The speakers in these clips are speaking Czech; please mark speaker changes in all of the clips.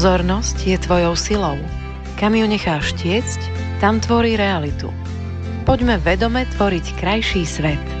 Speaker 1: Pozornosť je tvojou silou. Kam ju necháš tiecť, tam tvorí realitu. Poďme vedome tvoriť krajší svet.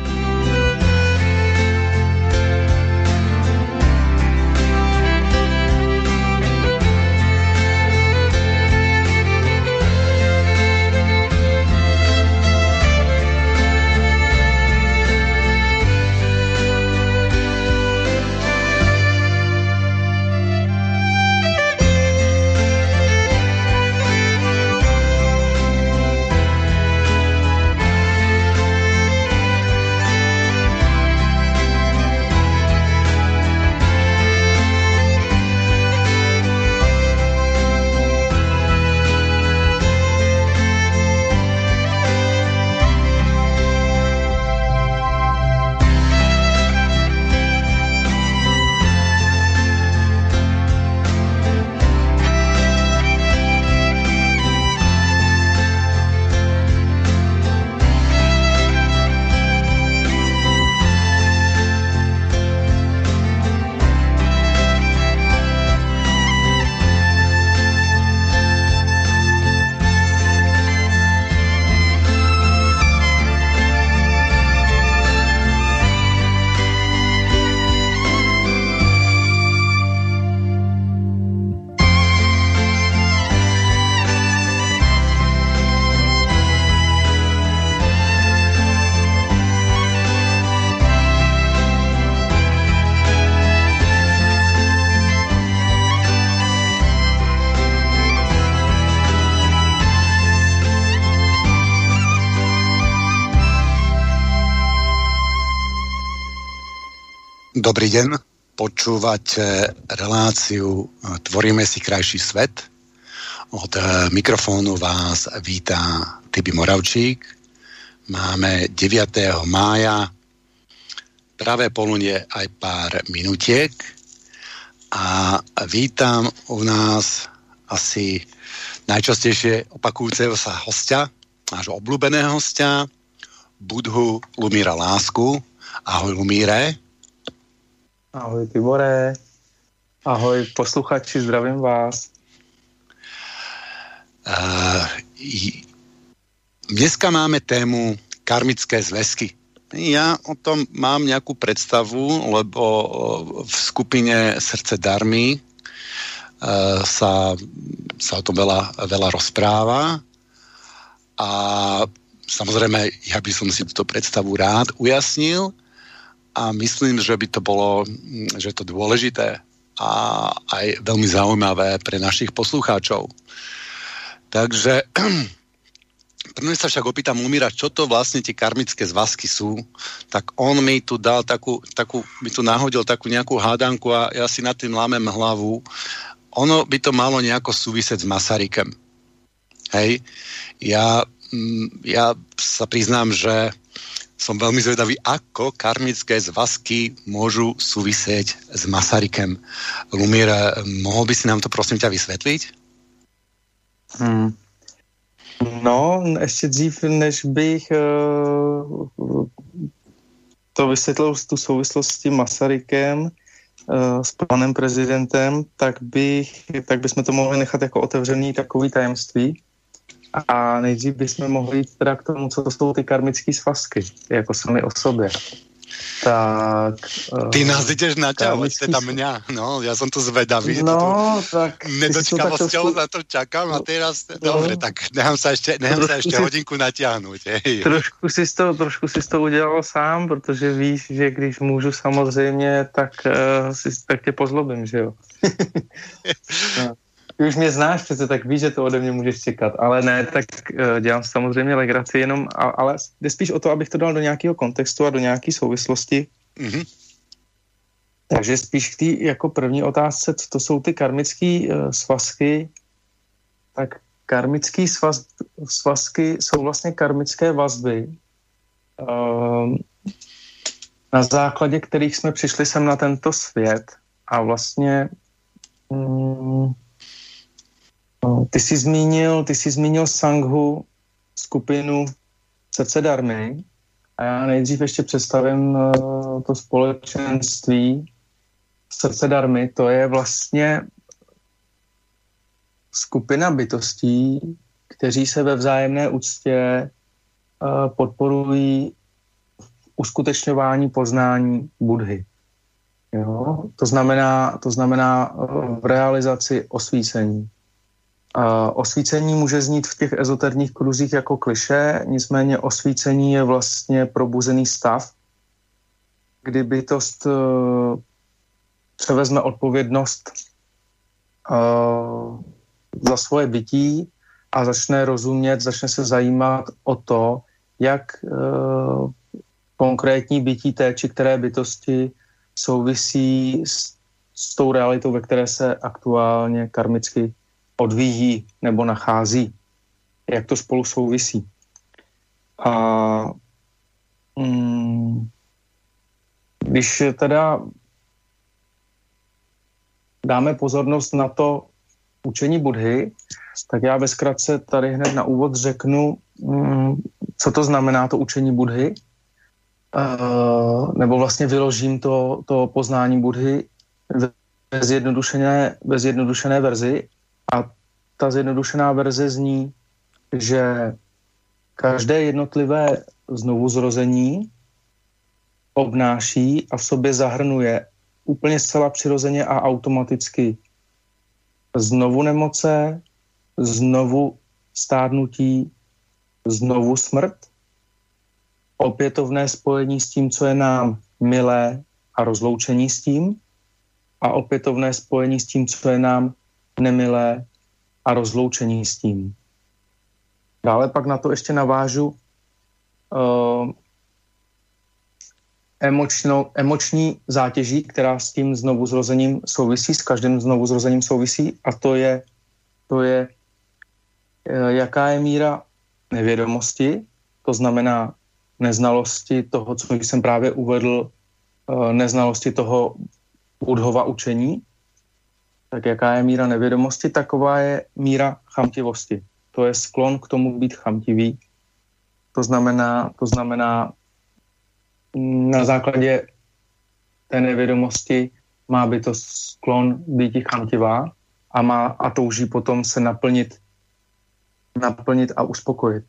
Speaker 2: Dobrý deň, počúvate reláciu Tvoríme si krajší svet. Od eh, mikrofónu vás vítá Tibi Moravčík. Máme 9. mája, pravé poludne aj pár minutiek a vítam u nás asi najčastejšie opakujúceho sa hostia, nášho obľúbeného hostia, Budhu Lumíra Lásku. Ahoj Lumíre.
Speaker 3: Ahoj Tibore. Ahoj posluchači, zdravím vás.
Speaker 2: Uh, dneska máme tému karmické zväzky. Ja o tom mám nejakú predstavu, lebo v skupine Srdce darmy uh, sa, sa o tom veľa, veľa rozpráva a samozrejme ja by som si túto predstavu rád ujasnil, a myslím, že by to bolo, že to dôležité a aj veľmi zaujímavé pre našich poslucháčov. Takže prvne sa však opýtam Lumíra, čo to vlastne tie karmické zvazky sú, tak on mi tu dal takú, takú mi tu nahodil takú nejakú hádanku a ja si nad tým lámem hlavu. Ono by to malo nejako súvisieť s Masarykem. Hej, ja, mm, ja sa priznám, že som veľmi zvedavý, ako karmické zvazky môžu súvisieť s Masarykem. Lumier, mohol by si nám to prosím ťa vysvetliť?
Speaker 3: Hmm. No, ještě dřív, než bych uh, to vysvětlil tu souvislost s tím Masarykem, uh, s panem prezidentem, tak, bych, tak bychom to mohli nechat jako otevřený takový tajemství. A nejdřív bychom mohli jít teda k tomu, co to jsou ty karmické svazky, jako sami o sobě. Tak...
Speaker 2: Ty nás ideš naťahovať, teda mňa, no, ja som tu zvedavý.
Speaker 3: No, tak...
Speaker 2: Nedočkavosťou na to čakám a teraz, no. dobre, tak nechám sa ešte, nechám sa ešte si, hodinku natáhnuť.
Speaker 3: Trošku si, to, trošku si to udělal sám, protože víš, že když můžu samozřejmě, tak, uh, si, tak tě pozlobím, že jo. no ty už mě znáš přece, tak víš, že to ode mě můžeš čekat. Ale ne, tak uh, dělám samozřejmě legraci jenom, a, ale jde spíš o to, abych to dal do nějakého kontextu a do nějaké souvislosti. Mm-hmm. Takže spíš k té jako první otázce, co to jsou ty karmické uh, svazky, tak karmické svaz, svazky jsou vlastně karmické vazby, uh, na základě kterých jsme přišli sem na tento svět a vlastně No, ty jsi zmínil, ty jsi zmínil Sanghu, skupinu Srdce darmy a já nejdřív ještě představím uh, to společenství Srdce darmy. To je vlastně skupina bytostí, kteří se ve vzájemné úctě uh, podporují uskutečňování poznání Budhy. Jo? To znamená, to znamená v realizaci osvícení. Osvícení může znít v těch ezoterních kruzích jako kliše, nicméně osvícení je vlastně probuzený stav, kdy bytost uh, převezme odpovědnost uh, za svoje bytí a začne rozumět, začne se zajímat o to, jak uh, konkrétní bytí té či které bytosti souvisí s, s tou realitou, ve které se aktuálně karmicky odvíjí nebo nachází, jak to spolu souvisí. A mm, když teda dáme pozornost na to učení Budhy, tak já ve zkratce tady hned na úvod řeknu, mm, co to znamená to učení Budhy, nebo vlastně vyložím to, to poznání Budhy ve zjednodušené, ve zjednodušené verzi a ta zjednodušená verze zní, že každé jednotlivé znovuzrození obnáší a v sobě zahrnuje úplně zcela přirozeně a automaticky znovu nemoce, znovu stárnutí, znovu smrt, opětovné spojení s tím, co je nám milé a rozloučení s tím a opětovné spojení s tím, co je nám nemilé a rozloučení s tím. Dále pak na to ještě navážu uh, emočno, emoční zátěží, která s tím znovu zrozením souvisí, s každým znovu zrozením souvisí a to je, to je uh, jaká je míra nevědomosti, to znamená neznalosti toho, co jsem právě uvedl, uh, neznalosti toho Budhova učení, tak jaká je míra nevědomosti, taková je míra chamtivosti. To je sklon k tomu být chamtivý. To znamená, to znamená na základě té nevědomosti má by to sklon být chamtivá a, má, a touží potom se naplnit, naplnit a uspokojit.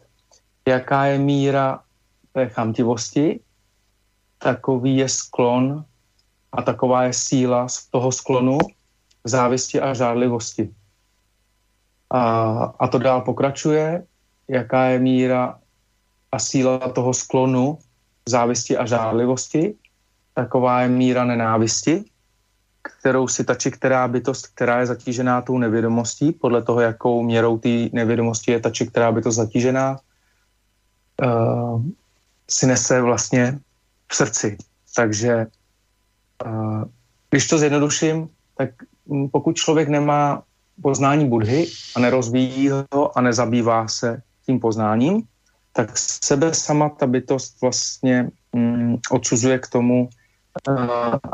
Speaker 3: Jaká je míra té chamtivosti, takový je sklon a taková je síla z toho sklonu závisti a žádlivosti. A, a to dál pokračuje, jaká je míra a síla toho sklonu závisti a žádlivosti, taková je míra nenávisti, kterou si ta či která bytost, která je zatížená tou nevědomostí, podle toho, jakou měrou té nevědomosti je ta či která bytost zatížená, uh, si nese vlastně v srdci. Takže uh, když to zjednoduším, tak pokud člověk nemá poznání Budhy a nerozvíjí ho a nezabývá se tím poznáním, tak sebe sama ta bytost vlastně mm, odsuzuje k tomu, uh,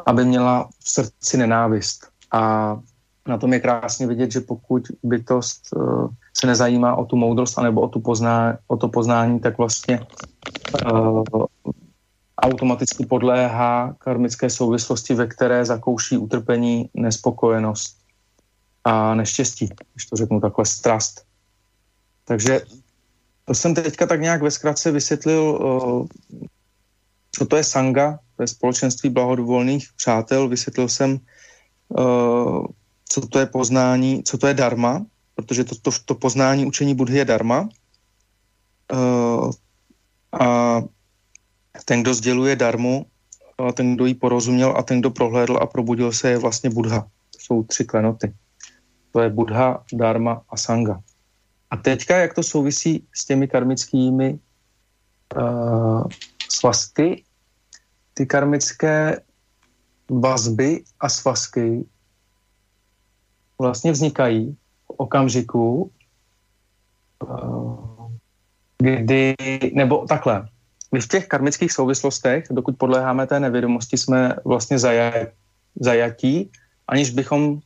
Speaker 3: aby měla v srdci nenávist. A na tom je krásně vidět, že pokud bytost uh, se nezajímá o tu moudrost anebo o, tu pozná, o to poznání, tak vlastně uh, automaticky podléhá karmické souvislosti, ve které zakouší utrpení, nespokojenost a neštěstí, když to řeknu takhle, strast. Takže to jsem teďka tak nějak ve zkratce vysvětlil, co to je sanga, to je společenství blahovolných přátel. Vysvětlil jsem, co to je poznání, co to je dharma, protože to, to, to poznání učení Budhy je dharma. A ten, kdo sděluje darmu, a ten, kdo jí porozuměl a ten, kdo prohlédl a probudil se, je vlastně Budha. To jsou tři klenoty. To je Budha, Dharma a Sanga. A teďka, jak to souvisí s těmi karmickými uh, svazky, ty karmické vazby a svazky vlastně vznikají v okamžiku, uh, kdy, nebo takhle, my v těch karmických souvislostech, dokud podléháme té nevědomosti, jsme vlastně zajatí, aniž bychom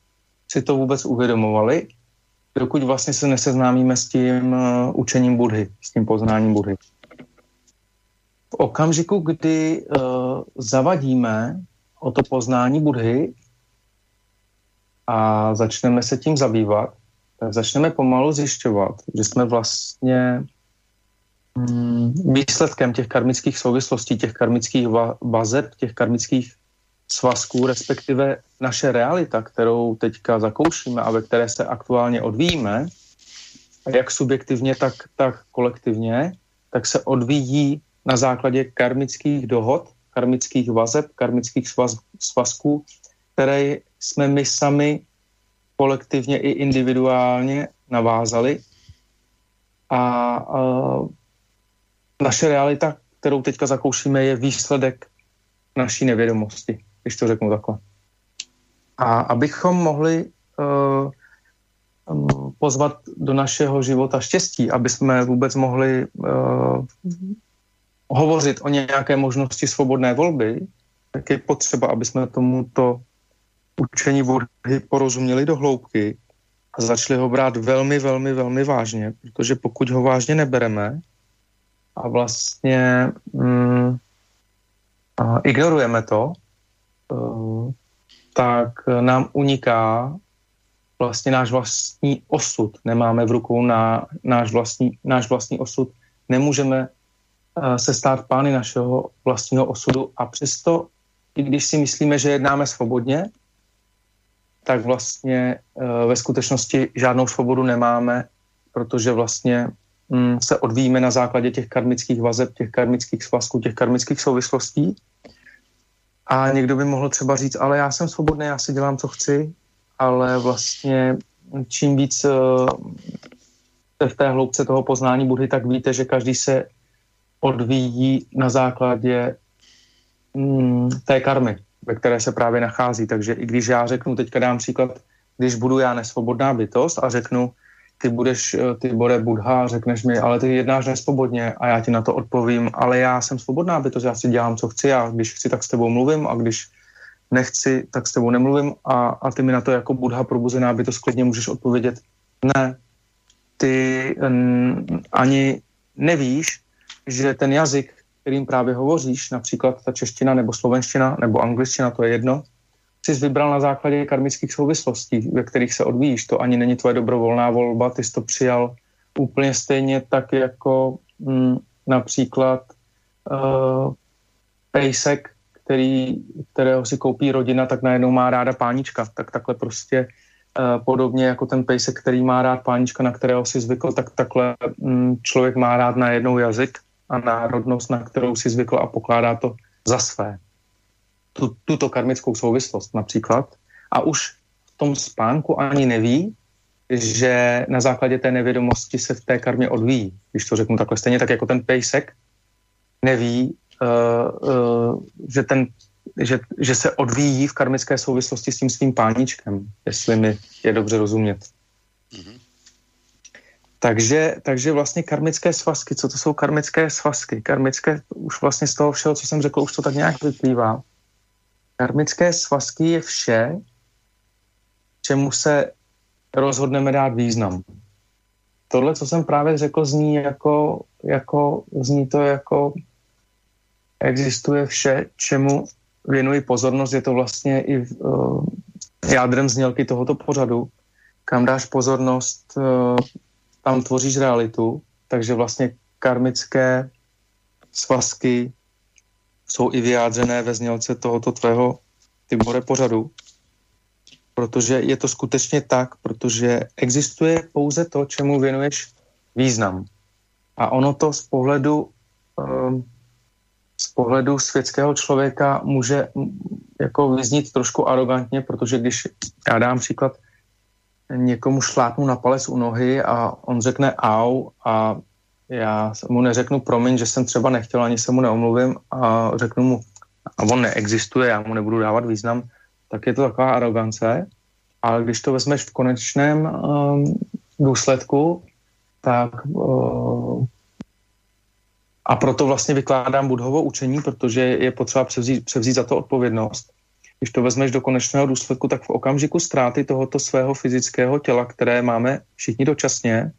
Speaker 3: si to vůbec uvědomovali, dokud vlastně se neseznámíme s tím uh, učením Budhy, s tím poznáním Budhy. V okamžiku, kdy uh, zavadíme o to poznání Budhy a začneme se tím zabývat, tak začneme pomalu zjišťovat, že jsme vlastně výsledkem těch karmických souvislostí, těch karmických vazeb, těch karmických svazků, respektive naše realita, kterou teďka zakoušíme a ve které se aktuálně odvíjíme, jak subjektivně, tak, tak kolektivně, tak se odvíjí na základě karmických dohod, karmických vazeb, karmických svaz, svazků, které jsme my sami kolektivně i individuálně navázali. A, a naše realita, kterou teďka zakoušíme, je výsledek naší nevědomosti, když to řeknu takhle. A abychom mohli uh, pozvat do našeho života štěstí, aby jsme vůbec mohli uh, hovořit o nějaké možnosti svobodné volby, tak je potřeba, aby jsme tomuto učení Budhy porozuměli do hloubky a začali ho brát velmi, velmi, velmi vážně, protože pokud ho vážně nebereme a vlastně mm, a ignorujeme to, uh, tak nám uniká vlastně náš vlastní osud. Nemáme v rukou na náš vlastní, náš vlastní osud. Nemůžeme uh, se stát pány našeho vlastního osudu a přesto, i když si myslíme, že jednáme svobodně, tak vlastně uh, ve skutečnosti žádnou svobodu nemáme, protože vlastně se odvíjíme na základě těch karmických vazeb, těch karmických svazků, těch karmických souvislostí. A někdo by mohl třeba říct, ale já jsem svobodný, já si dělám, co chci, ale vlastně čím víc uh, v té hloubce toho poznání Budhy, tak víte, že každý se odvíjí na základě mm, té karmy ve které se právě nachází. Takže i když já řeknu, teďka dám příklad, když budu já nesvobodná bytost a řeknu, ty budeš, eh, ty bude Budha, řekneš mi, ale ty jednáš nesvobodně a já ti na to odpovím, ale já jsem svobodná bytost, já si dělám, co chci a když chci, tak s tebou mluvím a když nechci, tak s tebou nemluvím a, a ty mi na to jako Budha probuzená bytost klidně můžeš odpovědět, ne, ty n, ani nevíš, že ten jazyk, kterým právě hovoříš, například ta čeština nebo slovenština nebo angličtina, to je jedno, jsi vybral na základě karmických souvislostí, ve kterých se odvíjíš. To ani není tvoje dobrovolná volba, ty jsi to přijal úplně stejně tak jako mm, například uh, pejsek, který, kterého si koupí rodina, tak najednou má ráda pánička. Tak takhle prostě uh, podobně jako ten pejsek, který má rád pánička, na kterého si zvykl, tak takhle mm, člověk má rád najednou jazyk a národnost, na kterou si zvykl a pokládá to za své. Tu, tuto karmickou souvislost například. A už v tom spánku ani neví, že na základě té nevědomosti se v té karmě odvíjí. Když to řeknu takhle stejně, tak jako ten pejsek neví, uh, uh, že, ten, že, že se odvíjí v karmické souvislosti s tím svým páničkem, jestli mi je dobře rozumět. Mm-hmm. Takže, takže vlastně karmické svazky, co to jsou karmické svazky? Karmické, už vlastně z toho všeho, co jsem řekl, už to tak nějak vyplývá. Karmické svazky je vše, čemu se rozhodneme dát význam. Tohle, co jsem právě řekl, zní jako, jako zní to jako existuje vše, čemu věnuji pozornost. Je to vlastně i uh, jádrem znělky tohoto pořadu, kam dáš pozornost, uh, tam tvoříš realitu, takže vlastně karmické svazky jsou i vyjádřené ve znělce tohoto tvého Tibore pořadu, protože je to skutečně tak, protože existuje pouze to, čemu věnuješ význam. A ono to z pohledu, um, z pohledu světského člověka může jako vyznít trošku arrogantně, protože když já dám příklad, někomu šlápnu na palec u nohy a on řekne au a já mu neřeknu promiň, že jsem třeba nechtěl, ani se mu neomluvím a řeknu mu, a on neexistuje, já mu nebudu dávat význam, tak je to taková arogance. Ale když to vezmeš v konečném um, důsledku, tak uh, a proto vlastně vykládám budhovo učení, protože je potřeba převzít, převzít za to odpovědnost když to vezmeš do konečného důsledku, tak v okamžiku ztráty tohoto svého fyzického těla, které máme všichni dočasně,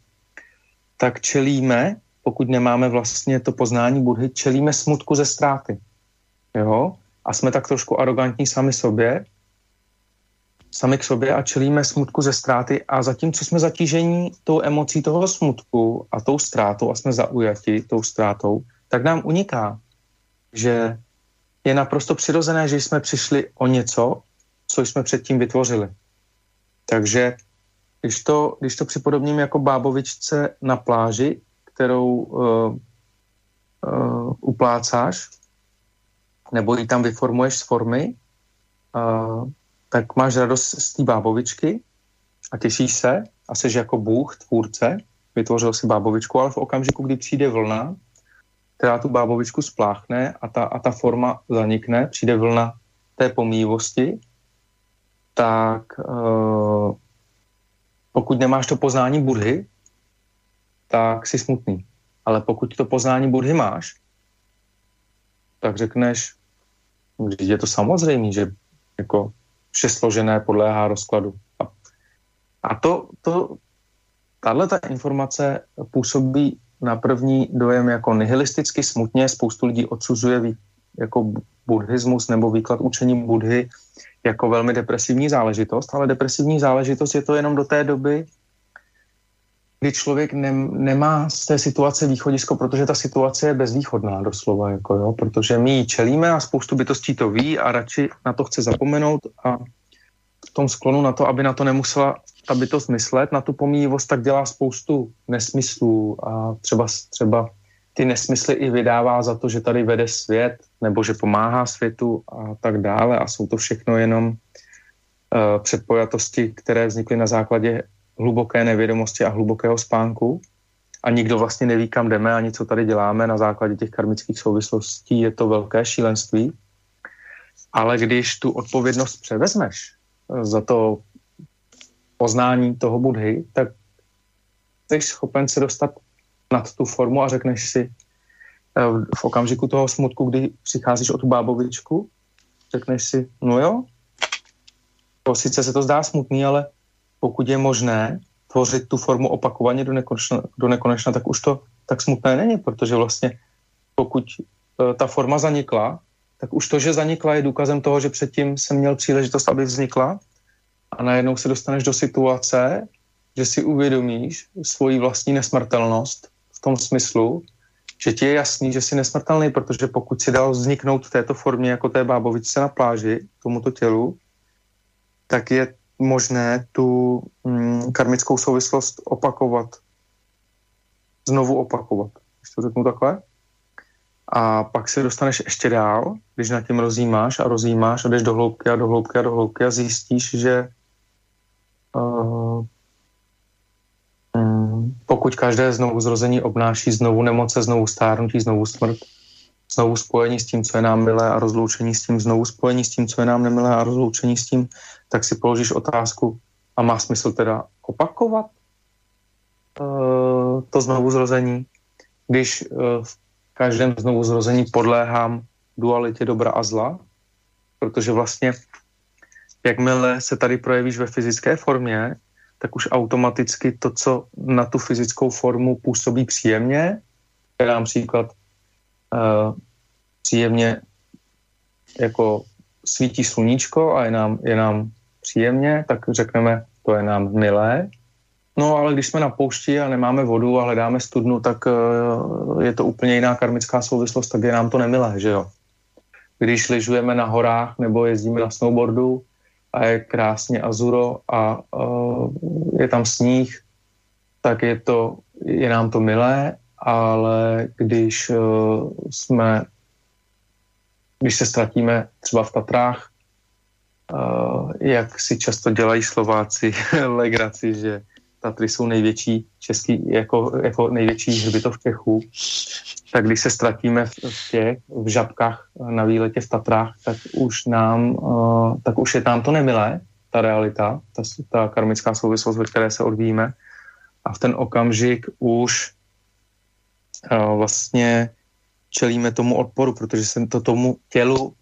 Speaker 3: tak čelíme, pokud nemáme vlastně to poznání Budhy, čelíme smutku ze ztráty. Jo? A jsme tak trošku arrogantní sami sobě sami k sobě a čelíme smutku ze ztráty a zatímco jsme zatížení tou emocí toho smutku a tou ztrátou a jsme zaujati tou ztrátou, tak nám uniká, že je naprosto přirozené, že jsme přišli o něco, co jsme předtím vytvořili. Takže když to, když to připodobním jako bábovičce na pláži, kterou uh, uh, uplácáš, nebo ji tam vyformuješ z formy, uh, tak máš radost z té bábovičky a těšíš se a jsi jako bůh, tvůrce, vytvořil si bábovičku, ale v okamžiku, kdy přijde vlna, která tu bábovičku spláchne a ta, a ta forma zanikne, přijde vlna té pomývosti, tak uh, pokud nemáš to poznání Budhy, tak jsi smutný. Ale pokud to poznání Budhy máš, tak řekneš, že je to samozřejmé, že jako vše složené podléhá rozkladu. A, a to, to, tahle ta informace působí na první dojem jako nihilisticky smutně. Spoustu lidí odsuzuje jako buddhismus nebo výklad učení Budhy jako velmi depresivní záležitost, ale depresivní záležitost je to jenom do té doby, kdy člověk ne, nemá z té situace východisko, protože ta situace je bezvýchodná doslova, jako jo, protože my ji čelíme a spoustu bytostí to ví a radši na to chce zapomenout a v tom sklonu na to, aby na to nemusela ta bytost myslet, na tu pomíjivost, tak dělá spoustu nesmyslů a třeba, třeba ty nesmysly i vydává za to, že tady vede svět, nebo že pomáhá světu a tak dále. A jsou to všechno jenom uh, předpojatosti, které vznikly na základě hluboké nevědomosti a hlubokého spánku. A nikdo vlastně neví, kam jdeme, ani co tady děláme na základě těch karmických souvislostí. Je to velké šílenství. Ale když tu odpovědnost převezmeš eh, za to poznání toho budhy, tak jsi schopen se dostat nad tu formu a řekneš si eh, v okamžiku toho smutku, kdy přicházíš o tu bábovičku, řekneš si, no jo, to sice se to zdá smutný, ale pokud je možné tvořit tu formu opakovaně do nekonečna, do nekonečna tak už to tak smutné není, protože vlastně pokud uh, ta forma zanikla, tak už to, že zanikla, je důkazem toho, že předtím jsem měl příležitost, aby vznikla. A najednou se dostaneš do situace, že si uvědomíš svoji vlastní nesmrtelnost tom smyslu, že ti je jasný, že jsi nesmrtelný, protože pokud si dal vzniknout v této formě jako té bábovičce na pláži, tomuto tělu, tak je možné tu mm, karmickou souvislost opakovat. Znovu opakovat. Když to řeknu takhle. A pak se dostaneš ještě dál, když nad tím rozjímáš a rozjímáš a jdeš do hloubky a do hloubky a do hloubky a zjistíš, že uh, pokud každé znovu zrození obnáší znovu nemoce, znovu stárnutí, znovu smrt, znovu spojení s tím, co je nám milé a rozloučení s tím, znovu spojení s tím, co je nám nemilé a rozloučení s tím, tak si položíš otázku, a má smysl teda opakovat uh, to znovu zrození, když uh, v každém znovu zrození podléhám dualitě dobra a zla, protože vlastně jakmile se tady projevíš ve fyzické formě, tak už automaticky to, co na tu fyzickou formu působí příjemně, teda například uh, příjemně jako svítí sluníčko a je nám, je nám příjemně, tak řekneme, to je nám milé. No ale když jsme na poušti a nemáme vodu a hledáme studnu, tak uh, je to úplně jiná karmická souvislost, tak je nám to nemilé, že jo. Když lyžujeme na horách nebo jezdíme na snowboardu, a je krásně azuro a uh, je tam sníh, tak je to, je nám to milé, ale když uh, jsme, když se ztratíme třeba v Tatrách, uh, jak si často dělají Slováci legraci, že Tatry jsou největší český, jako, jako největší hřbitov Čechů, tak když se ztratíme v, v těch, v žabkách na výletě v Tatrách, tak už nám, uh, tak už je tam to nemilé, ta realita, ta, ta karmická souvislost, ve které se odvíjíme. A v ten okamžik už uh, vlastně čelíme tomu odporu, protože se to tomu tělu,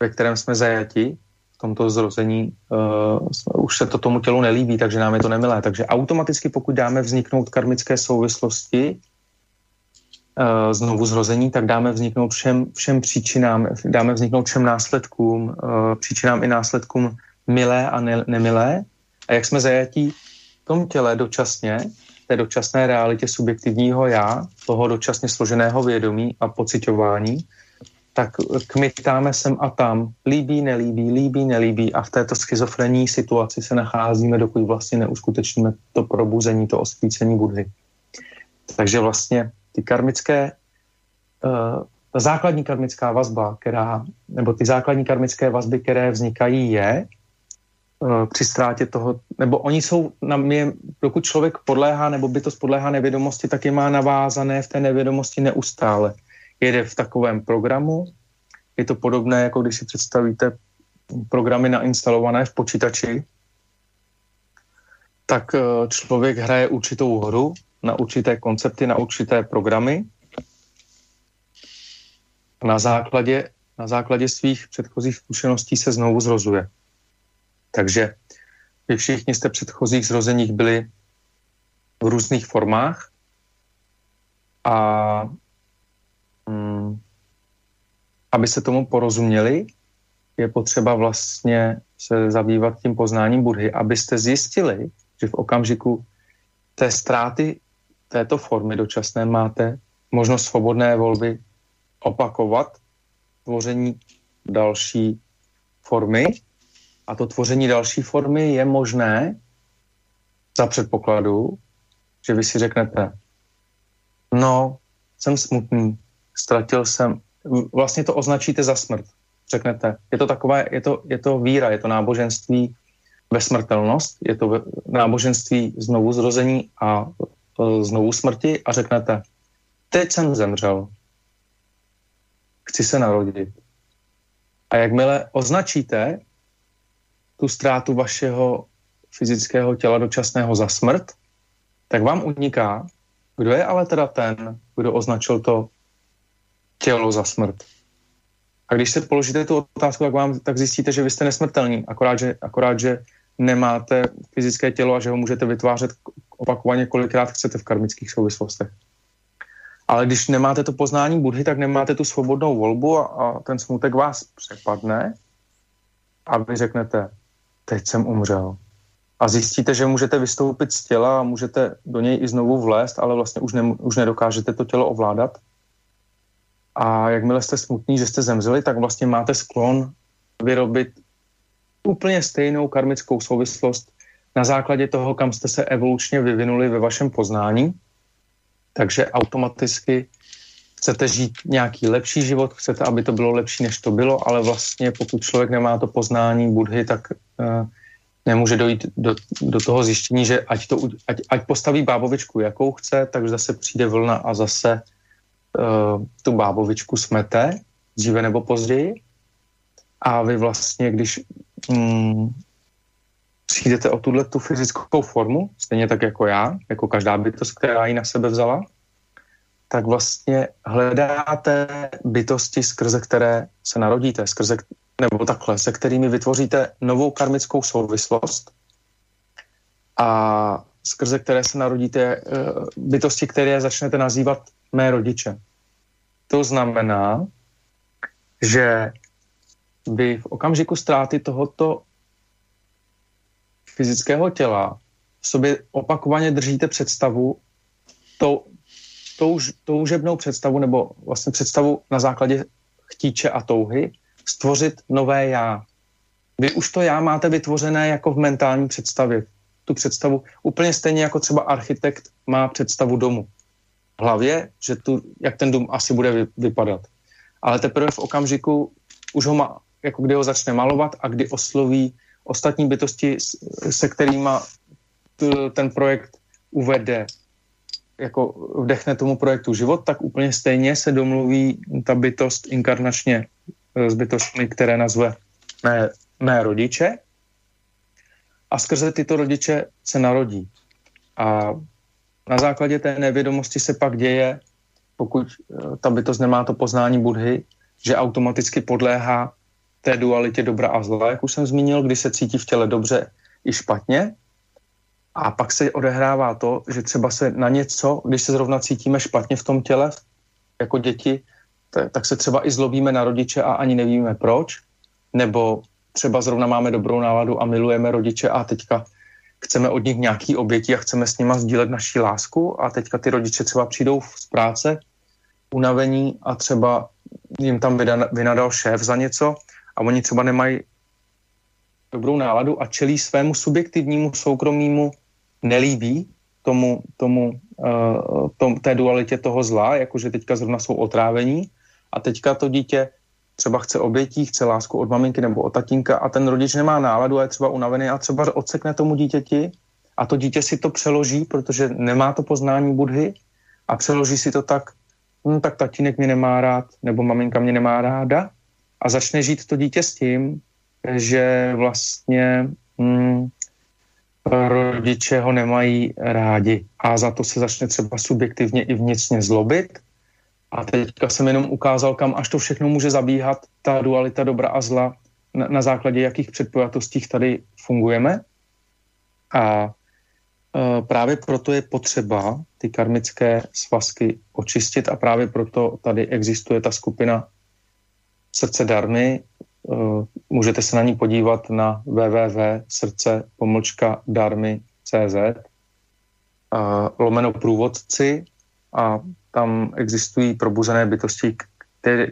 Speaker 3: ve kterém jsme zajati, tomto zrození uh, už se to tomu tělu nelíbí, takže nám je to nemilé. Takže automaticky, pokud dáme vzniknout karmické souvislosti uh, znovu zrození, tak dáme vzniknout všem, všem příčinám, dáme vzniknout všem následkům, uh, příčinám i následkům milé a ne, nemilé a jak jsme zajatí v tom těle dočasně, té dočasné realitě subjektivního já, toho dočasně složeného vědomí a pocitování, tak kmitáme sem a tam, líbí, nelíbí, líbí, nelíbí. A v této schizofrenní situaci se nacházíme, dokud vlastně neuskutečníme to probuzení, to osvícení Budhy. Takže vlastně ty karmické, uh, základní karmická vazba, která, nebo ty základní karmické vazby, které vznikají, je uh, při ztrátě toho, nebo oni jsou, na mě, dokud člověk podléhá, nebo bytost podléhá nevědomosti, tak je má navázané v té nevědomosti neustále jede v takovém programu. Je to podobné, jako když si představíte programy nainstalované v počítači, tak eh, člověk hraje určitou hru na určité koncepty, na určité programy. Na základě, na základě svých předchozích zkušeností se znovu zrozuje. Takže vy všichni jste předchozích zrozeních byli v různých formách a Hmm. aby se tomu porozuměli, je potřeba vlastně se zabývat tím poznáním Budhy, abyste zjistili, že v okamžiku té ztráty této formy dočasné máte možnost svobodné volby opakovat tvoření další formy a to tvoření další formy je možné za předpokladu, že vy si řeknete, no, jsem smutný, ztratil jsem, vlastně to označíte za smrt. Řeknete, je to takové, je to, je to víra, je to náboženství ve smrtelnost, je to náboženství znovu zrození a e, znovu smrti a řeknete, teď jsem zemřel, chci se narodit. A jakmile označíte tu ztrátu vašeho fyzického těla dočasného za smrt, tak vám uniká, kdo je ale teda ten, kdo označil to tělo za smrt. A když se položíte tu otázku, tak, vám, tak zjistíte, že vy jste nesmrtelní, akorát že, akorát, že nemáte fyzické tělo a že ho můžete vytvářet opakovaně, kolikrát chcete v karmických souvislostech. Ale když nemáte to poznání Budhy, tak nemáte tu svobodnou volbu a, a ten smutek vás přepadne a vy řeknete, teď jsem umřel. A zjistíte, že můžete vystoupit z těla a můžete do něj i znovu vlézt, ale vlastně už, ne, už nedokážete to tělo ovládat a jakmile jste smutní, že jste zemřeli, tak vlastně máte sklon vyrobit úplně stejnou karmickou souvislost na základě toho, kam jste se evolučně vyvinuli ve vašem poznání. Takže automaticky chcete žít nějaký lepší život, chcete, aby to bylo lepší, než to bylo, ale vlastně pokud člověk nemá to poznání Budhy, tak uh, nemůže dojít do, do toho zjištění, že ať, to, ať, ať postaví bábovičku, jakou chce, tak zase přijde vlna a zase tu bábovičku smete, dříve nebo později. A vy vlastně, když um, přijdete o tuhle tu fyzickou formu, stejně tak jako já, jako každá bytost, která ji na sebe vzala, tak vlastně hledáte bytosti, skrze které se narodíte, skrze, nebo takhle, se kterými vytvoříte novou karmickou souvislost a skrze které se narodíte eh, bytosti, které začnete nazývat mé rodiče. To znamená, že vy v okamžiku ztráty tohoto fyzického těla v sobě opakovaně držíte představu, tou, touž, toužebnou představu, nebo vlastně představu na základě chtíče a touhy, stvořit nové já. Vy už to já máte vytvořené jako v mentální představě. Tu představu. Úplně stejně jako třeba architekt má představu domu. Hlavě, že tu, jak ten dům asi bude vy, vypadat. Ale teprve v okamžiku už ho má, jako kdy ho začne malovat a kdy osloví ostatní bytosti, se kterými ten projekt uvede, jako vdechne tomu projektu život, tak úplně stejně se domluví ta bytost inkarnačně s bytostmi, které nazve mé, mé rodiče a skrze tyto rodiče se narodí. A na základě té nevědomosti se pak děje, pokud eh, ta bytost nemá to poznání Budhy, že automaticky podléhá té dualitě dobra a zla, jak už jsem zmínil, kdy se cítí v těle dobře i špatně. A pak se odehrává to, že třeba se na něco, když se zrovna cítíme špatně v tom těle, jako děti, tak se třeba i zlobíme na rodiče a ani nevíme proč, nebo třeba zrovna máme dobrou náladu a milujeme rodiče a teďka chceme od nich nějaký oběti a chceme s nima sdílet naši lásku a teďka ty rodiče třeba přijdou z práce unavení a třeba jim tam vynadal šéf za něco a oni třeba nemají dobrou náladu a čelí svému subjektivnímu soukromímu nelíbí tomu, tomu uh, tom, té dualitě toho zla, jakože teďka zrovna jsou otrávení a teďka to dítě třeba chce obětí, chce lásku od maminky nebo od tatínka a ten rodič nemá náladu a je třeba unavený a třeba odsekne tomu dítěti a to dítě si to přeloží, protože nemá to poznání budhy a přeloží si to tak, hm, tak tatínek mě nemá rád nebo maminka mě nemá ráda a začne žít to dítě s tím, že vlastně hm, rodiče ho nemají rádi a za to se začne třeba subjektivně i vnitřně zlobit. A teďka jsem jenom ukázal, kam až to všechno může zabíhat, ta dualita dobra a zla, na, na základě jakých předpojatostích tady fungujeme. A e, právě proto je potřeba ty karmické svazky očistit a právě proto tady existuje ta skupina srdce darmy, Eh, můžete se na ní podívat na www.srdce pomlčka darmy.cz lomeno průvodci a tam existují probuzené bytosti,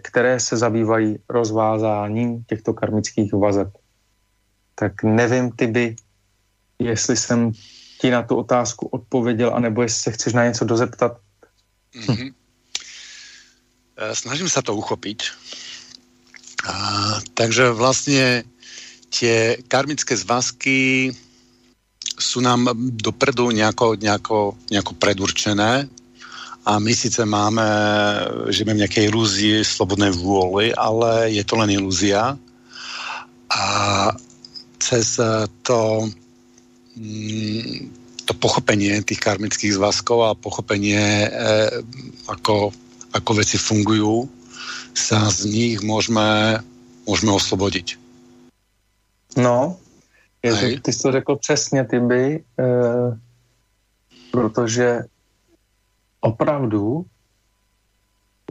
Speaker 3: které, se zabývají rozvázáním těchto karmických vazeb. Tak nevím, ty by, jestli jsem ti na tu otázku odpověděl, anebo jestli se chceš na něco dozeptat. Mm-hmm.
Speaker 2: Snažím se to uchopit. A, takže vlastně tie karmické zvazky sú nám dopredu nejako, nejako, nejako predurčené a my sice máme, žijeme v nejakej ilúzii slobodnej vôly, ale je to len ilúzia a cez to, mm, to pochopenie tých karmických zvazkov a pochopenie, e, ako, ako veci fungujú, sa z nich můžeme, můžeme oslobodit.
Speaker 3: No, je, ty jsi to řekl přesně, ty by, e, protože opravdu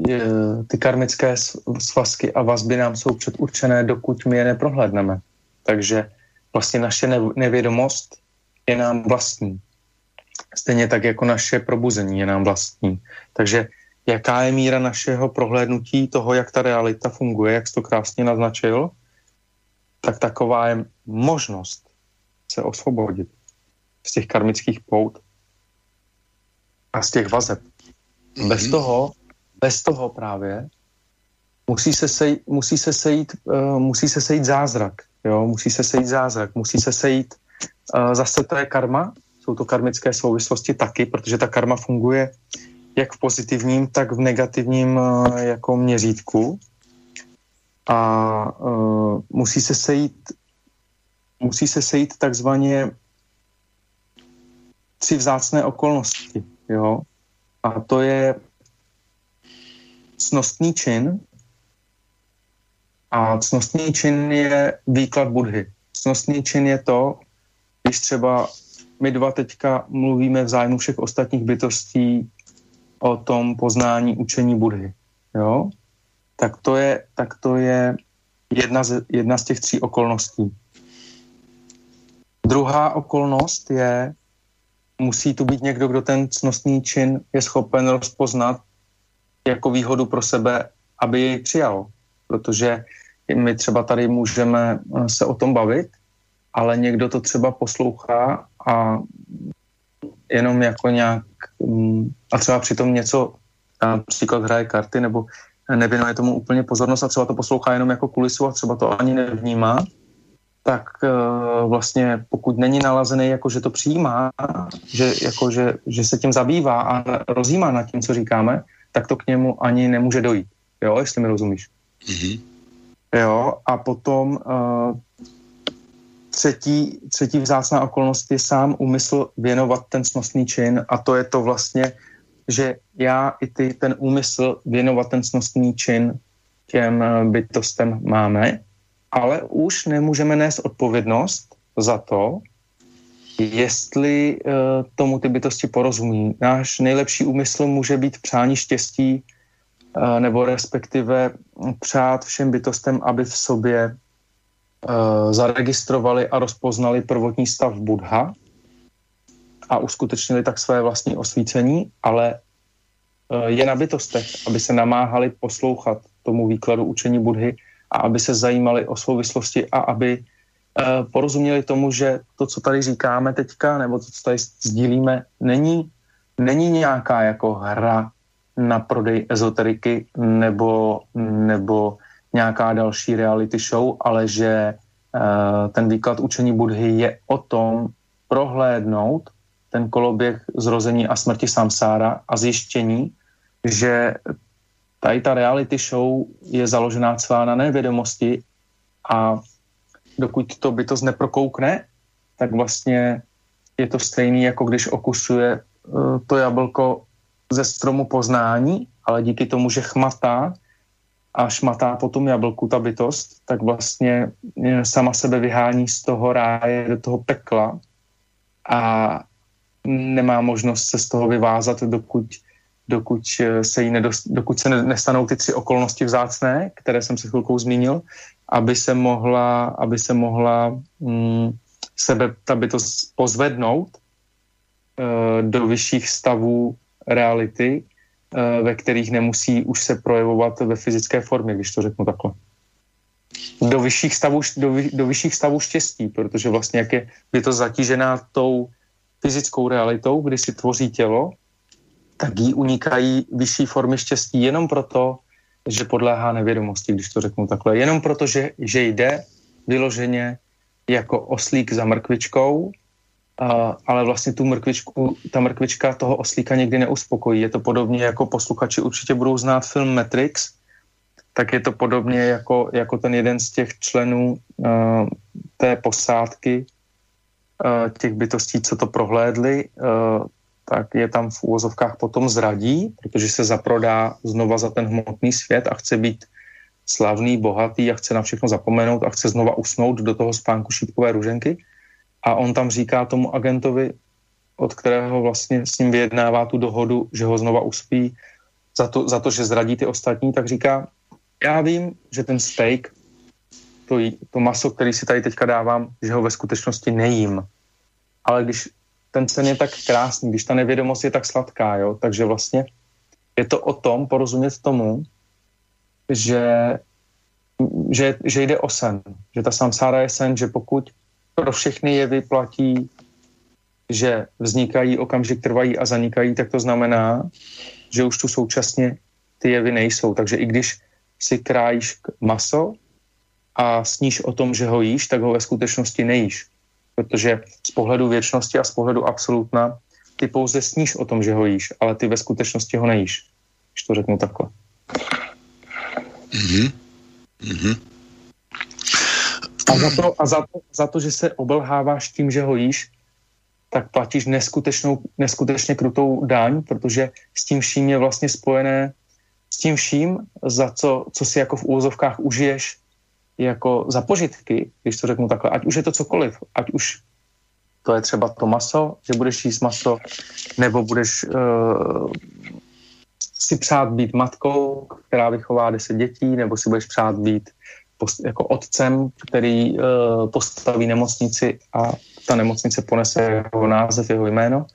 Speaker 3: je, ty karmické svazky a vazby nám jsou předurčené, dokud my je neprohlédneme. Takže vlastně naše nevědomost je nám vlastní. Stejně tak jako naše probuzení je nám vlastní. Takže jaká je míra našeho prohlédnutí toho, jak ta realita funguje, jak jsi to krásně naznačil, tak taková je možnost se osvobodit z těch karmických pout a z těch vazeb. Mm-hmm. Bez toho, bez toho právě musí se sejít, musí se sejít, uh, musí se sejít zázrak, jo? musí se sejít zázrak, musí se sejít, uh, zase to je karma, jsou to karmické souvislosti taky, protože ta karma funguje jak v pozitivním, tak v negativním eh, jako měřítku. A uh, musí se sejít musí se sejít takzvaně tři vzácné okolnosti. Jo? A to je cnostný čin. A cnostný čin je výklad Budhy. Cnostný čin je to, když třeba my dva teďka mluvíme v zájmu všech ostatních bytostí o tom poznání učení Budhy. Jo? Tak to je, tak to je jedna, z, jedna z těch tří okolností. Druhá okolnost je, musí tu být někdo, kdo ten cnostný čin je schopen rozpoznat jako výhodu pro sebe, aby jej přijal. Protože my třeba tady můžeme se o tom bavit, ale někdo to třeba poslouchá a jenom jako nějak mm, a třeba přitom něco, například hraje karty nebo nevěnuje tomu úplně pozornost a třeba to poslouchá jenom jako kulisu a třeba to ani nevnímá, tak uh, vlastně pokud není nalazený, jako že to přijímá, že, jako že, že se tím zabývá a rozjímá nad tím, co říkáme, tak to k němu ani nemůže dojít. Jo, jestli mi rozumíš. Mm-hmm. Jo, a potom uh, třetí, třetí vzácná okolnost je sám úmysl věnovat ten snosný čin a to je to vlastně, že já i ty ten úmysl věnovat ten snosný čin těm eh, bytostem máme, ale už nemůžeme nést odpovědnost za to, jestli uh, tomu ty bytosti porozumí. Náš nejlepší úmysl může být přání štěstí uh, nebo respektive přát všem bytostem, aby v sobě zaregistrovali a rozpoznali prvotní stav Budha a uskutečnili tak své vlastní osvícení, ale je na bytostech, aby se namáhali poslouchat tomu výkladu učení Budhy a aby se zajímali o souvislosti a aby porozuměli tomu, že to, co tady říkáme teďka, nebo to, co tady sdílíme, není, není nějaká jako hra na prodej ezoteriky nebo, nebo nějaká další reality show, ale že uh, ten výklad učení Budhy je o tom prohlédnout ten koloběh zrození a smrti samsára a zjištění, že tady ta reality show je založená celá na nevědomosti a dokud to by to neprokoukne, tak vlastně je to stejný, jako když okusuje uh, to jablko ze stromu poznání, ale díky tomu, že chmatá a šmatá potom jablku ta bytost, tak vlastně eh, sama sebe vyhání z toho ráje do toho pekla a nemá možnost se z toho vyvázat, dokud, dokud, eh, se, jí nedost, dokud se nestanou ty tři okolnosti vzácné, které jsem se chvilkou zmínil, aby se mohla, aby se mohla mm, sebe ta bytost pozvednout e, do vyšších stavů reality, eh, ve kterých nemusí už se projevovat ve fyzické formě, když to řeknu takhle. Do vyšších stavů, do, vy, do vyšších stavů štěstí, protože vlastně jak je, je to zatížená tou fyzickou realitou, kdy si tvoří tělo, tak jí unikají vyšší formy štěstí jenom proto, že podléhá nevědomosti, když to řeknu takhle. Jenom proto, že, že jde vyloženě jako oslík za mrkvičkou Uh, ale vlastně tu mrkvičku, ta mrkvička toho oslíka někdy neuspokojí. Je to podobně jako posluchači určitě budou znát film Matrix, tak je to podobně jako, jako ten jeden z těch členů uh, té posádky, uh, těch bytostí, co to prohlédli, uh, tak je tam v úvozovkách potom zradí, protože se zaprodá znova za ten hmotný svět a chce být slavný, bohatý a chce na všechno zapomenout a chce znova usnout do toho spánku šípkové ruženky a on tam říká tomu agentovi, od kterého vlastně s ním vyjednává tu dohodu, že ho znova uspí za to, za to že zradí ty ostatní, tak říká, já vím, že ten steak, to, to maso, který si tady teďka dávám, že ho ve skutečnosti nejím. Ale když ten sen je tak krásný, když ta nevědomost je tak sladká, jo, takže vlastně je to o tom porozumět tomu, že, že, že jde o sen, že ta samsára je sen, že pokud pro všechny jevy platí, že vznikají, okamžik trvají a zanikají, tak to znamená, že už tu současně ty jevy nejsou. Takže i když si krájíš maso a sníš o tom, že ho jíš, tak ho ve skutečnosti nejíš. Protože z pohledu věčnosti a z pohledu absolutna ty pouze sníš o tom, že ho jíš, ale ty ve skutečnosti ho nejíš. Když to řeknu takhle. Mm-hmm. Mm-hmm. A za to, a za to, za to že se oblháváš tím, že ho jíš, tak platíš neskutečnou, neskutečně krutou daň, protože s tím vším je vlastně spojené s tím vším, za co, co si jako v úvozovkách užiješ jako za požitky, když to řeknu takhle, ať už je to cokoliv, ať už to je třeba to maso, že budeš jíst maso, nebo budeš uh, si přát být matkou, která vychová deset dětí, nebo si budeš přát být post, jako otcem, který uh, postaví nemocnici a ta nemocnice ponese jeho název, jeho jméno,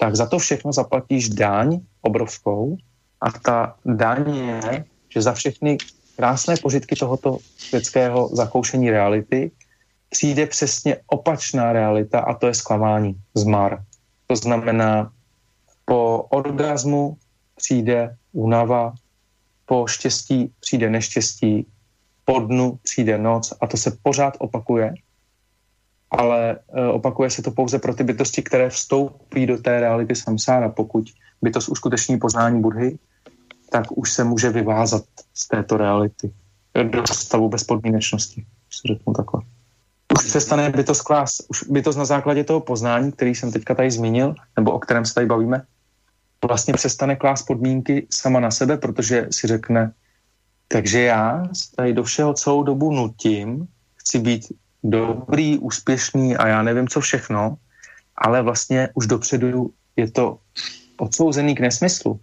Speaker 3: tak za to všechno zaplatíš daň obrovskou a ta daň je, že za všechny krásné požitky tohoto světského zakoušení reality přijde přesně opačná realita a to je zklamání, zmar. To znamená, po orgazmu přijde únava, po štěstí přijde neštěstí, po dnu přijde noc a to se pořád opakuje, ale e, opakuje se to pouze pro ty bytosti, které vstoupí do té reality samsára. Pokud bytost uskuteční poznání Budhy, tak už se může vyvázat z této reality do stavu bezpodmínečnosti, když se řeknu takhle. Už přestane bytost klás, už bytost na základě toho poznání, který jsem teďka tady zmínil, nebo o kterém se tady bavíme, vlastně přestane klás podmínky sama na sebe, protože si řekne, takže já tady do všeho celou dobu nutím, chci být dobrý, úspěšný a já nevím co všechno, ale vlastně už dopředu je to odsouzený k nesmyslu.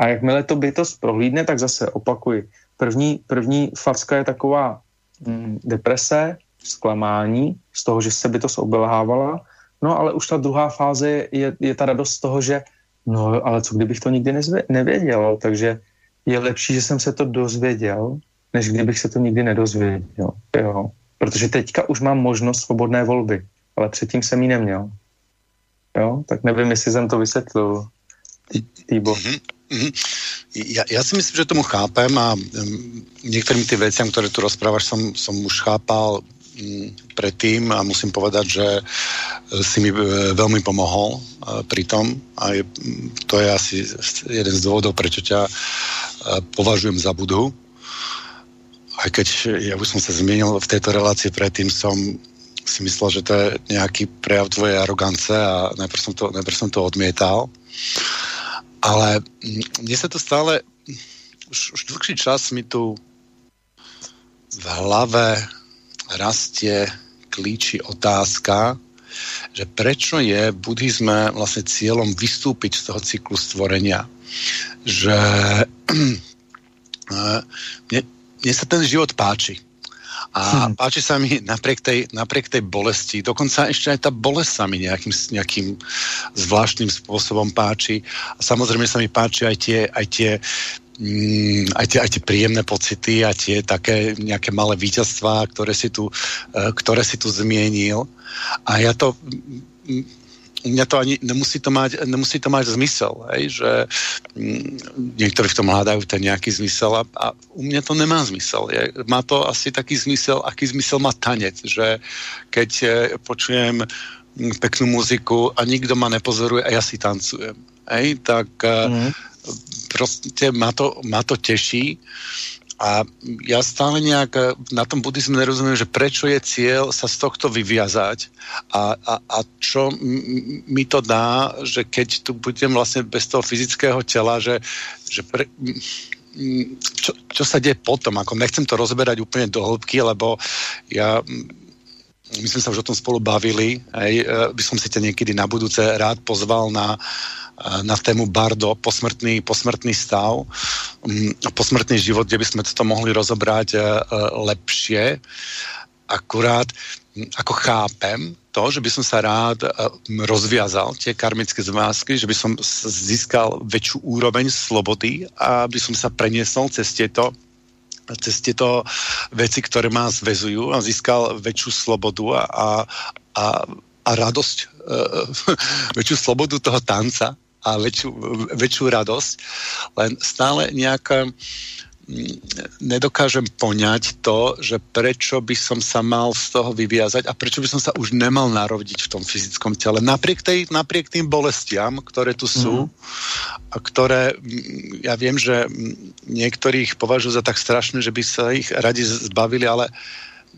Speaker 3: A jakmile to bytost prohlídne, tak zase opakuji. První, první facka je taková mm, deprese, zklamání z toho, že se bytost obelhávala, no ale už ta druhá fáze je, je ta radost z toho, že no ale co kdybych to nikdy nezvě, nevěděl, takže je lepší, že jsem se to dozvěděl, než kdybych se to nikdy nedozvěděl. Jo. Protože teďka už mám možnost svobodné volby, ale předtím jsem ji neměl. Jo, tak nevím, jestli jsem to vysvětlil. Týbo. Mm-hmm.
Speaker 2: Mm-hmm. Ja, ja si myslím, že tomu chápem a um, niektorým tým veciam, ktoré tu rozprávaš, som, som už chápal um, predtým a musím povedať, že e, si mi uh, veľmi pomohol uh, pri tom a je, to je asi jeden z dôvodov, prečo ťa uh, považujem za budhu. Aj keď ja už som sa zmienil v tejto relácii predtým, som si myslel, že to je nejaký prejav tvojej arogance a najprv som to, najprv to odmietal. Ale mne sa to stále, už, už dlhší čas mi tu v hlave rastie, klíči otázka, že prečo je buddhizme vlastne cieľom vystúpiť z toho cyklu stvorenia. Že mne sa ten život páči a hmm. páči sa mi napriek tej, napriek tej bolesti, dokonca ešte aj tá bolesť sa mi nejakým, nejakým zvláštnym spôsobom páči. A samozrejme sa mi páči aj tie, aj tie mm, aj, tie, aj tie príjemné pocity a tie také nejaké malé víťazstvá, ktoré si tu, uh, ktoré si tu zmienil. A ja to u mňa to ani nemusí to mať, nemusí to mať zmysel, hej, že mm, niektorí v tom hľadajú ten nejaký zmysel a, a u mňa to nemá zmysel. Je, má to asi taký zmysel, aký zmysel má tanec, že keď e, počujem mm, peknú muziku a nikto ma nepozoruje a ja si tancujem, hej, tak mm. proste ma to, ma to teší a ja stále nejak eh, na tom buddhizmu nerozumiem, že prečo je cieľ sa z tohto vyviazať a, a, a čo mi to dá, že keď tu budem vlastne bez toho fyzického tela, že, že pre, čo, čo sa deje potom, ako nechcem to rozberať úplne do hĺbky, lebo ja my sme sa už o tom spolu bavili, hej, eh, by som si ťa niekedy na budúce rád pozval na uh, na tému Bardo, posmrtný, posmrtný stav, mm, posmrtný život, kde by sme to mohli rozobrať e, e, lepšie. Akurát mm, ako chápem to, že by som sa rád rozviazal tie karmické zmázky, že by som získal väčšiu úroveň slobody a by som sa preniesol cez tieto cez tieto veci, ktoré ma zvezujú a získal väčšiu slobodu a, a, a, a radosť, väčšiu slobodu toho tanca, a väčšiu, väčšiu radosť, len stále nejaká nedokážem poňať to, že prečo by som sa mal z toho vyviazať a prečo by som sa už nemal narodiť v tom fyzickom tele. Napriek, tej, napriek tým bolestiam, ktoré tu sú mm. a ktoré, ja viem, že niektorých považujú za tak strašné, že by sa ich radi zbavili, ale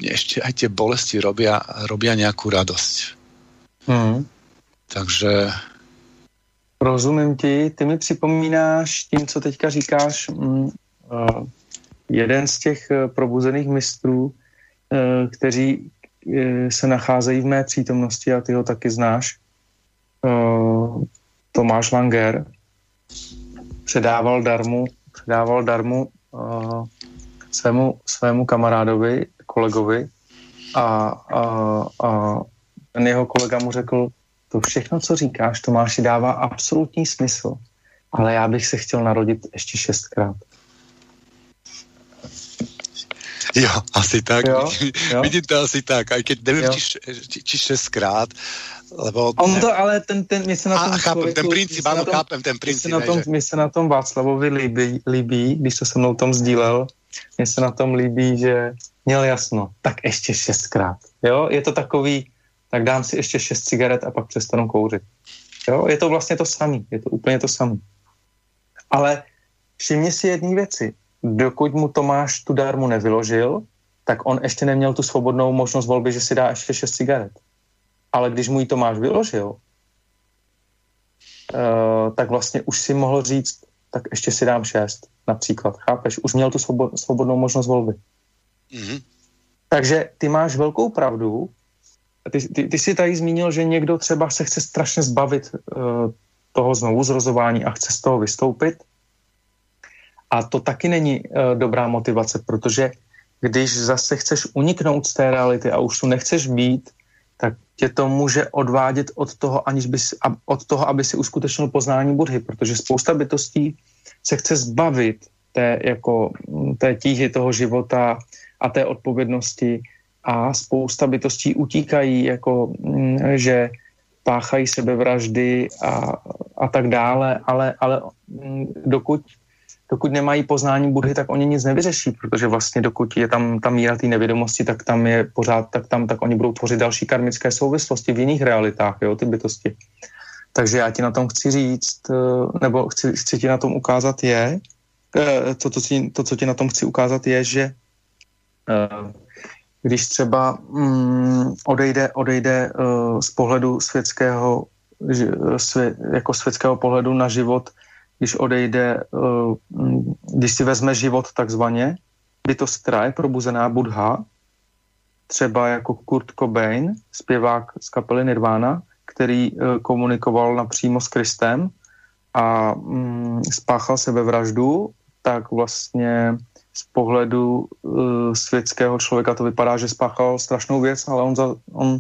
Speaker 2: ešte aj tie bolesti robia, robia nejakú radosť. Mm. Takže
Speaker 3: Rozumím ti. Ty mi připomínáš tím, co teďka říkáš, mm, jeden z těch uh, probuzených mistrů, uh, kteří uh, se nacházejí v mé přítomnosti a ty ho taky znáš, Tomáš Langer, předával darmu, předával darmu svému, svému kamarádovi, kolegovi a, a, a ten jeho kolega mu řekl, to všechno, co říkáš, Tomáši, dává absolutní smysl, ale já bych se chtěl narodit ještě šestkrát.
Speaker 2: Jo, asi tak. Jo, jo. Vidím to asi tak, aj keď nevím, či, či šestkrát, lebo...
Speaker 3: On to, ale ten, ten, mě se na tom... A,
Speaker 2: chápem, ten princip, ano, chápem ten princip.
Speaker 3: Mě se, na tom, se na tom Václavovi líbí, líbí, když to se mnou tom sdílel, mně se na tom líbí, že měl jasno, tak ještě šestkrát. Jo, je to takový, tak dám si ještě šest cigaret a pak přestanu kouřit. Jo? Je to vlastně to samé, je to úplně to samé. Ale všimni si jedné věci. Dokud mu Tomáš tu dármu nevyložil, tak on ještě neměl tu svobodnou možnost volby, že si dá ještě šest cigaret. Ale když mu ji Tomáš vyložil, uh, tak vlastně už si mohl říct, tak ještě si dám šest, například. Chápeš? Už měl tu svobodnou možnost volby. Mm-hmm. Takže ty máš velkou pravdu, ty, ty, ty jsi tady zmínil, že někdo třeba se chce strašně zbavit uh, toho znovu zrozování a chce z toho vystoupit. A to taky není uh, dobrá motivace, protože když zase chceš uniknout z té reality a už tu nechceš být, tak tě to může odvádět od toho, aniž bys, od toho, aby si uskutečnil poznání Budhy, protože spousta bytostí se chce zbavit té, jako, té tíhy toho života a té odpovědnosti a spousta bytostí utíkají, jako, mm, že páchají sebevraždy a, a tak dále, ale, ale mm, dokud, dokud nemají poznání Budhy, tak oni nic nevyřeší, protože vlastně dokud je tam ta míra té nevědomosti, tak tam je pořád, tak tam, tak oni budou tvořit další karmické souvislosti v jiných realitách, jo, ty bytosti. Takže já ti na tom chci říct, eh, nebo chci, chci ti na tom ukázat je, eh, to, to, to, co ti na tom chci ukázat je, že eh, když třeba mm, odejde, odejde z pohledu světského, svě, jako světského pohledu na život, když odejde, uh, když si vezme život takzvaně, bytost, která je probuzená Budha, třeba jako Kurt Cobain, zpěvák z kapely Nirvana, který uh, komunikoval napřímo s Kristem a um, spáchal sebevraždu, tak vlastně z pohledu uh, světského člověka to vypadá, že spáchal strašnou věc, ale on, za, on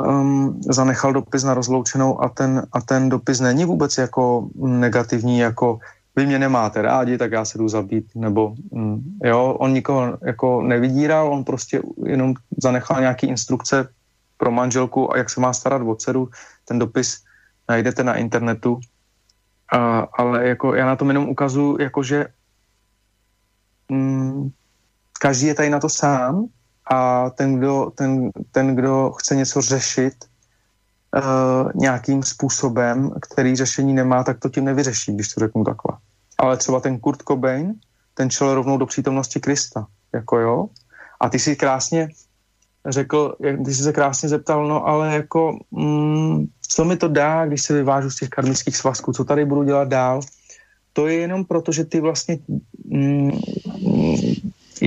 Speaker 3: um, zanechal dopis na rozloučenou a ten, a ten dopis není vůbec jako negativní, jako vy mě nemáte rádi, tak já se jdu zabít, nebo um, jo, on nikoho jako nevydíral, on prostě jenom zanechal nějaký instrukce pro manželku a jak se má starat o dceru, ten dopis najdete na internetu, a, ale jako já na tom jenom ukazuju, jako že mm, každý je tady na to sám a ten, kdo, ten, ten, kdo chce něco řešit uh, nějakým způsobem, který řešení nemá, tak to tím nevyřeší, když to řeknu takhle. Ale třeba ten Kurt Cobain, ten šel rovnou do přítomnosti Krista, jako jo. A ty si krásně řekl, ty jsi se krásně zeptal, no ale jako, mm, co mi to dá, když se vyvážu z těch karmických svazků, co tady budu dělat dál? To je jenom proto, že ty vlastně mm,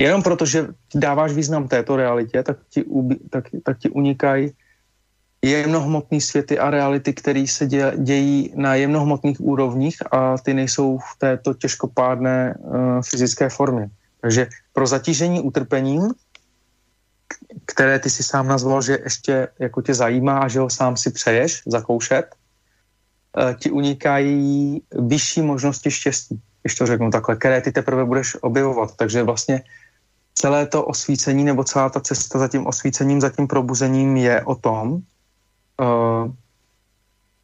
Speaker 3: jenom proto, že dáváš význam této realitě, tak ti, tak, tak ti unikají jemnohmotné světy a reality, které se dě, dějí na jemnohmotných úrovních a ty nejsou v této těžkopádné uh, fyzické formě. Takže pro zatížení utrpením, které ty si sám nazval, že ještě jako tě zajímá a že ho sám si přeješ zakoušet, uh, ti unikají vyšší možnosti štěstí když to řeknu takhle, které ty teprve budeš objevovat. Takže vlastně celé to osvícení nebo celá ta cesta za tím osvícením, za tím probuzením je o tom uh,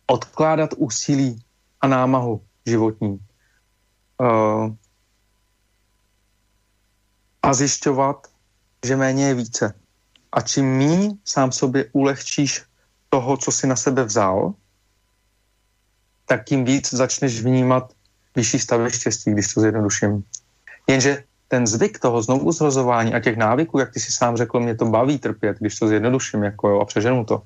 Speaker 3: odkládat úsilí a námahu životní. Uh, a zjišťovat, že méně je více. A čím mí sám sobě ulehčíš toho, co si na sebe vzal, tak tím víc začneš vnímat vyšší stavy štěstí, když to zjednoduším. Jenže ten zvyk toho znovu zrozování a těch návyků, jak ty si sám řekl, mě to baví trpět, když to zjednoduším jako jo, a přeženu to,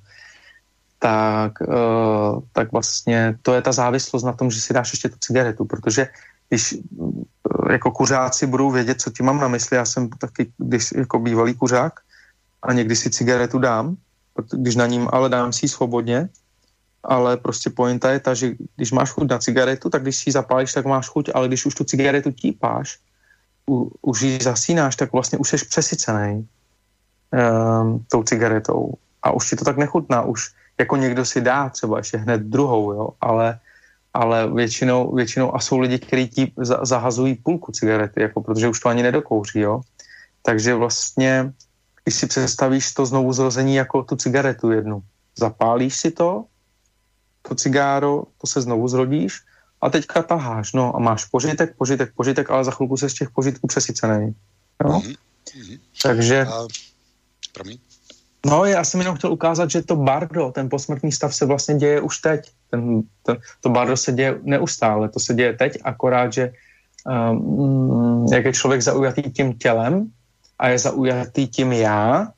Speaker 3: tak, uh, tak vlastně to je ta závislost na tom, že si dáš ještě tu cigaretu, protože když uh, jako kuřáci budou vědět, co ti mám na mysli, já jsem taky když, jako bývalý kuřák a někdy si cigaretu dám, když na ním ale dám si ji svobodně, ale prostě pointa je ta, že když máš chuť na cigaretu, tak když si ji zapálíš, tak máš chuť, ale když už tu cigaretu típáš, už ji zasínáš, tak vlastně už jsi přesycený um, tou cigaretou a už ti to tak nechutná, už jako někdo si dá třeba ještě hned druhou, jo, ale, ale většinou, většinou a jsou lidi, kteří ti za, zahazují půlku cigarety, jako protože už to ani nedokouří, jo. Takže vlastně, když si představíš to znovu zrození jako tu cigaretu jednu, zapálíš si to, to cigáro, to se znovu zrodíš a teďka taháš, no a máš požitek, požitek, požitek, ale za chvilku se z těch požitků přesycený. Jo? Mm-hmm. Takže... Uh, No, já jsem jenom chtěl ukázat, že to bardo, ten posmrtný stav se vlastně děje už teď. Ten, to, to bardo se děje neustále, to se děje teď, akorát, že um, jak je člověk zaujatý tím tělem a je zaujatý tím já,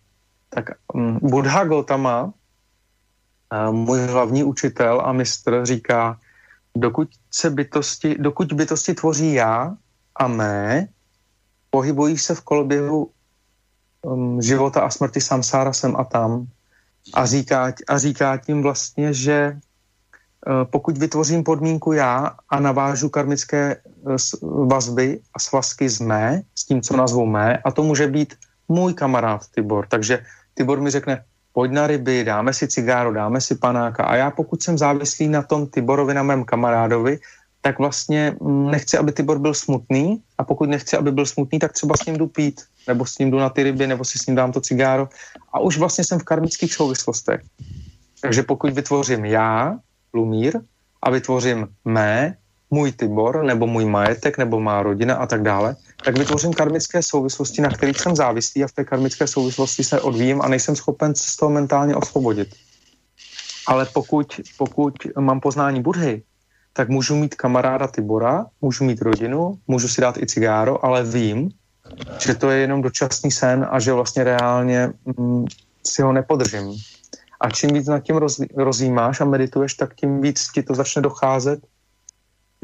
Speaker 3: tak um, Buddha Gautama můj hlavní učitel a mistr říká, dokud, se bytosti, dokud bytosti tvoří já a mé, pohybují se v koloběhu um, života a smrti samsára sem a tam a říká, a říká tím vlastně, že pokud vytvořím podmínku já a navážu karmické vazby a svazky z mé, s tím, co nazvu mé, a to může být můj kamarád Tibor. Takže Tibor mi řekne, pojď na ryby, dáme si cigáro, dáme si panáka. A já pokud jsem závislý na tom Tiborovi, na mém kamarádovi, tak vlastně mm, nechci, aby Tibor byl smutný a pokud nechci, aby byl smutný, tak třeba s ním jdu pít, nebo s ním jdu na ty ryby, nebo si s ním dám to cigáro a už vlastně jsem v karmických souvislostech. Takže pokud vytvořím já, Lumír, a vytvořím mé, můj Tibor, nebo můj majetek, nebo má rodina a tak dále, tak vytvořím karmické souvislosti, na kterých jsem závislý a v té karmické souvislosti se odvíjím a nejsem schopen se z toho mentálně osvobodit. Ale pokud, pokud mám poznání Budhy, tak můžu mít kamaráda Tibora, můžu mít rodinu, můžu si dát i cigáro, ale vím, že to je jenom dočasný sen a že vlastně reálně mm, si ho nepodržím. A čím víc nad tím roz, rozjímáš a medituješ, tak tím víc ti to začne docházet,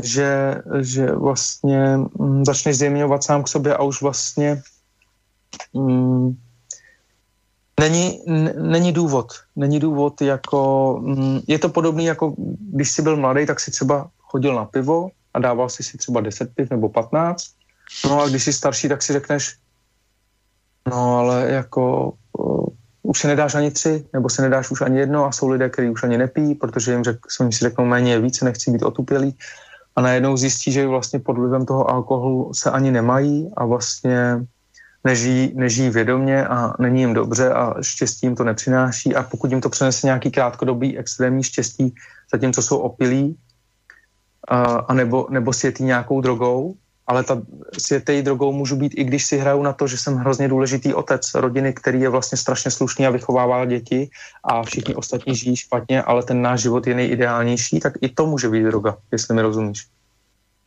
Speaker 3: že, že vlastně mm, začneš zjemňovat sám k sobě a už vlastně mm, není, n- není důvod. Není důvod jako, mm, je to podobný jako, když jsi byl mladý, tak si třeba chodil na pivo a dával si si třeba 10 piv nebo 15. No a když jsi starší, tak si řekneš, no ale jako uh, už si nedáš ani tři, nebo si nedáš už ani jedno a jsou lidé, kteří už ani nepí, protože jim řek, si řeknou méně je více, nechci být otupělý a najednou zjistí, že vlastně pod vlivem toho alkoholu se ani nemají a vlastně nežijí, nežijí vědomě a není jim dobře a štěstí jim to nepřináší. A pokud jim to přinese nějaký krátkodobý extrémní štěstí, zatímco jsou opilí, a, a nebo, nebo světí nějakou drogou, ale ta světej drogou můžu být, i když si hraju na to, že jsem hrozně důležitý otec rodiny, který je vlastně strašně slušný a vychovává děti a všichni ostatní žijí špatně, ale ten náš život je nejideálnější, tak i to může být droga, jestli mi rozumíš.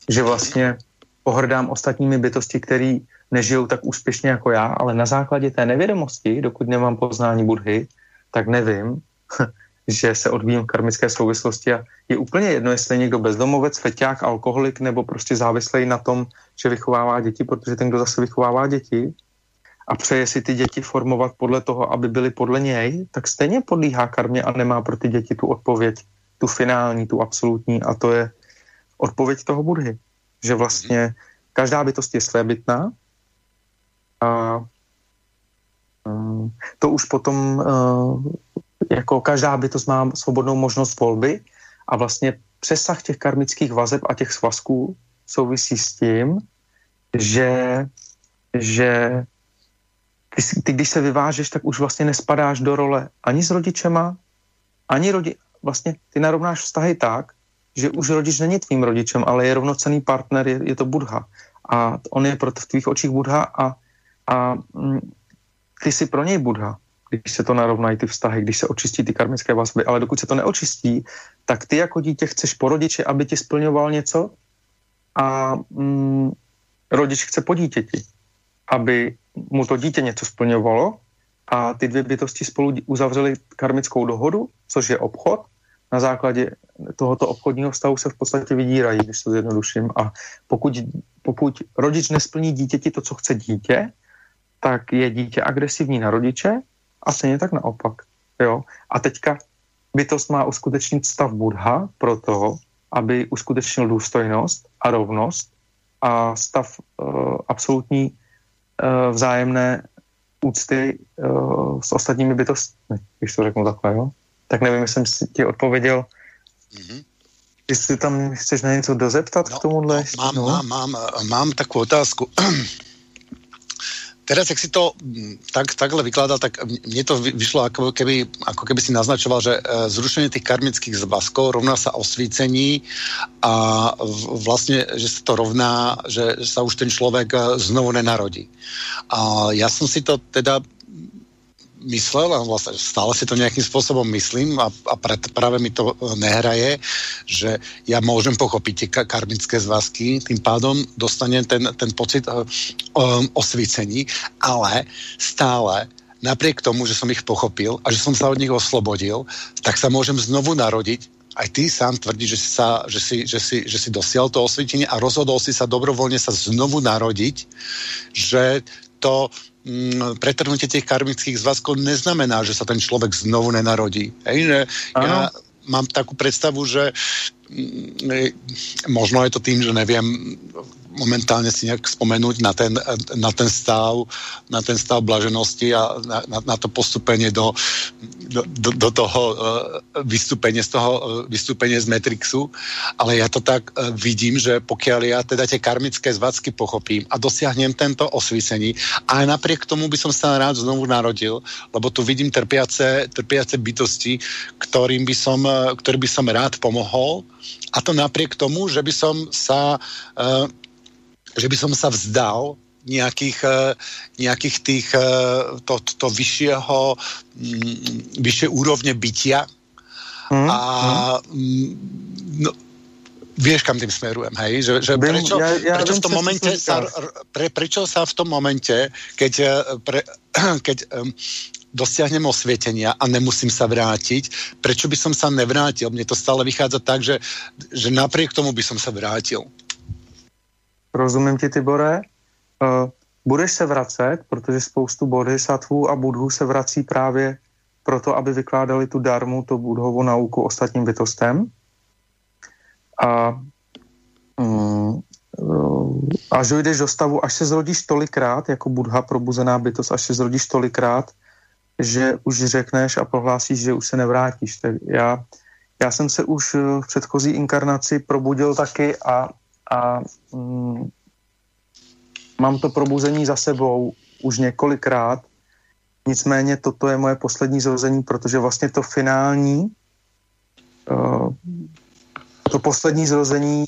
Speaker 3: Že vlastně pohrdám ostatními bytosti, který nežijou tak úspěšně jako já, ale na základě té nevědomosti, dokud nemám poznání Budhy, tak nevím, že se odvíjím v karmické souvislosti a je úplně jedno, jestli je někdo bezdomovec, feťák, alkoholik nebo prostě závislý na tom, že vychovává děti, protože ten, kdo zase vychovává děti a přeje si ty děti formovat podle toho, aby byly podle něj, tak stejně podlíhá karmě a nemá pro ty děti tu odpověď, tu finální, tu absolutní a to je odpověď toho Budhy. Že vlastně každá bytost je svébytná a to už potom jako každá bytost má svobodnou možnost volby a vlastně přesah těch karmických vazeb a těch svazků souvisí s tím, že, že ty, ty, když se vyvážeš, tak už vlastně nespadáš do role ani s rodičema, ani rodi... Vlastně ty narovnáš vztahy tak, že už rodič není tvým rodičem, ale je rovnocený partner, je, je to Budha. A on je proto v tvých očích Budha a, a mm, ty jsi pro něj Budha když se to narovnají ty vztahy, když se očistí ty karmické vazby, ale dokud se to neočistí, tak ty jako dítě chceš po rodiči, aby ti splňoval něco a mm, rodič chce po dítěti, aby mu to dítě něco splňovalo a ty dvě bytosti spolu uzavřely karmickou dohodu, což je obchod. Na základě tohoto obchodního vztahu se v podstatě vydírají, když to zjednoduším. A pokud, pokud rodič nesplní dítěti to, co chce dítě, tak je dítě agresivní na rodiče a stejně tak naopak. Jo? A teďka bytost má uskutečnit stav Budha pro to, aby uskutečnil důstojnost a rovnost a stav uh, absolutní uh, vzájemné úcty uh, s ostatními bytostmi, když to řeknu takhle, jo? Tak nevím, jestli jsem ti odpověděl. Mm-hmm. Jestli tam chceš na něco dozeptat no, k tomuhle?
Speaker 2: No, mám, no? mám, mám, mám takovou otázku. teraz, jak si to mm, tak, takhle vykladal, tak mne to vyšlo, ako keby, ako keby si naznačoval, že e, zrušenie tých karmických zvaskov rovná sa osvícení a vlastne, že sa to rovná, že sa už ten človek e, znovu nenarodí. A ja som si to teda myslel a vlastne stále si to nejakým spôsobom myslím a, a pre, práve mi to e, nehraje, že ja môžem pochopiť tie karmické zvazky, tým pádom dostanem ten, ten pocit um, osvícení, ale stále napriek tomu, že som ich pochopil a že som sa od nich oslobodil, tak sa môžem znovu narodiť aj ty sám tvrdíš, že si, sa, že si, že si, že si dosial to osvietenie a rozhodol si sa dobrovoľne sa znovu narodiť, že to Mm, pretrhnutie tých karmických zvazkov neznamená, že sa ten človek znovu nenarodí. Hej, že ja, mám takú predstavu, že mm, možno je to tým, že neviem momentálne si nejak spomenúť na ten, na ten stav, na ten stav blaženosti a na, na, na to postupenie do, do, do, do toho uh, vystúpenie z toho uh, vystúpenie z Matrixu, ale ja to tak uh, vidím, že pokiaľ ja teda tie karmické zvacky pochopím a dosiahnem tento osvícení, aj napriek tomu by som sa rád znovu narodil, lebo tu vidím trpiace, trpiace bytosti, ktorým by som, ktorý by som rád pomohol a to napriek tomu, že by som sa uh, že by som sa vzdal nejakých, eh, nejakých tých, eh, to, to vyššieho, mm, vyššie úrovne bytia mm, a mm. No, vieš, kam tým smerujem, hej? Že, že prečo, ja, ja prečo v tom momente sa, pre, prečo sa v tom momente, keď, eh, pre, keď um, dosiahnem osvietenia a nemusím sa vrátiť, prečo by som sa nevrátil? Mne to stále vychádza tak, že, že napriek tomu by som sa vrátil.
Speaker 3: Rozumím ti, Tibore. Uh, budeš se vracet, protože spoustu bodhisattvů a budhů se vrací právě proto, aby vykládali tu darmu, tu budhovou nauku ostatním bytostem. A um, až dojdeš do stavu, až se zrodíš tolikrát, jako budha probuzená bytost, až se zrodíš tolikrát, že už řekneš a prohlásíš, že už se nevrátíš. Tak já, já jsem se už v předchozí inkarnaci probudil taky a a mm, mám to probuzení za sebou už několikrát, nicméně toto je moje poslední zrození, protože vlastně to finální, uh, to poslední zrození,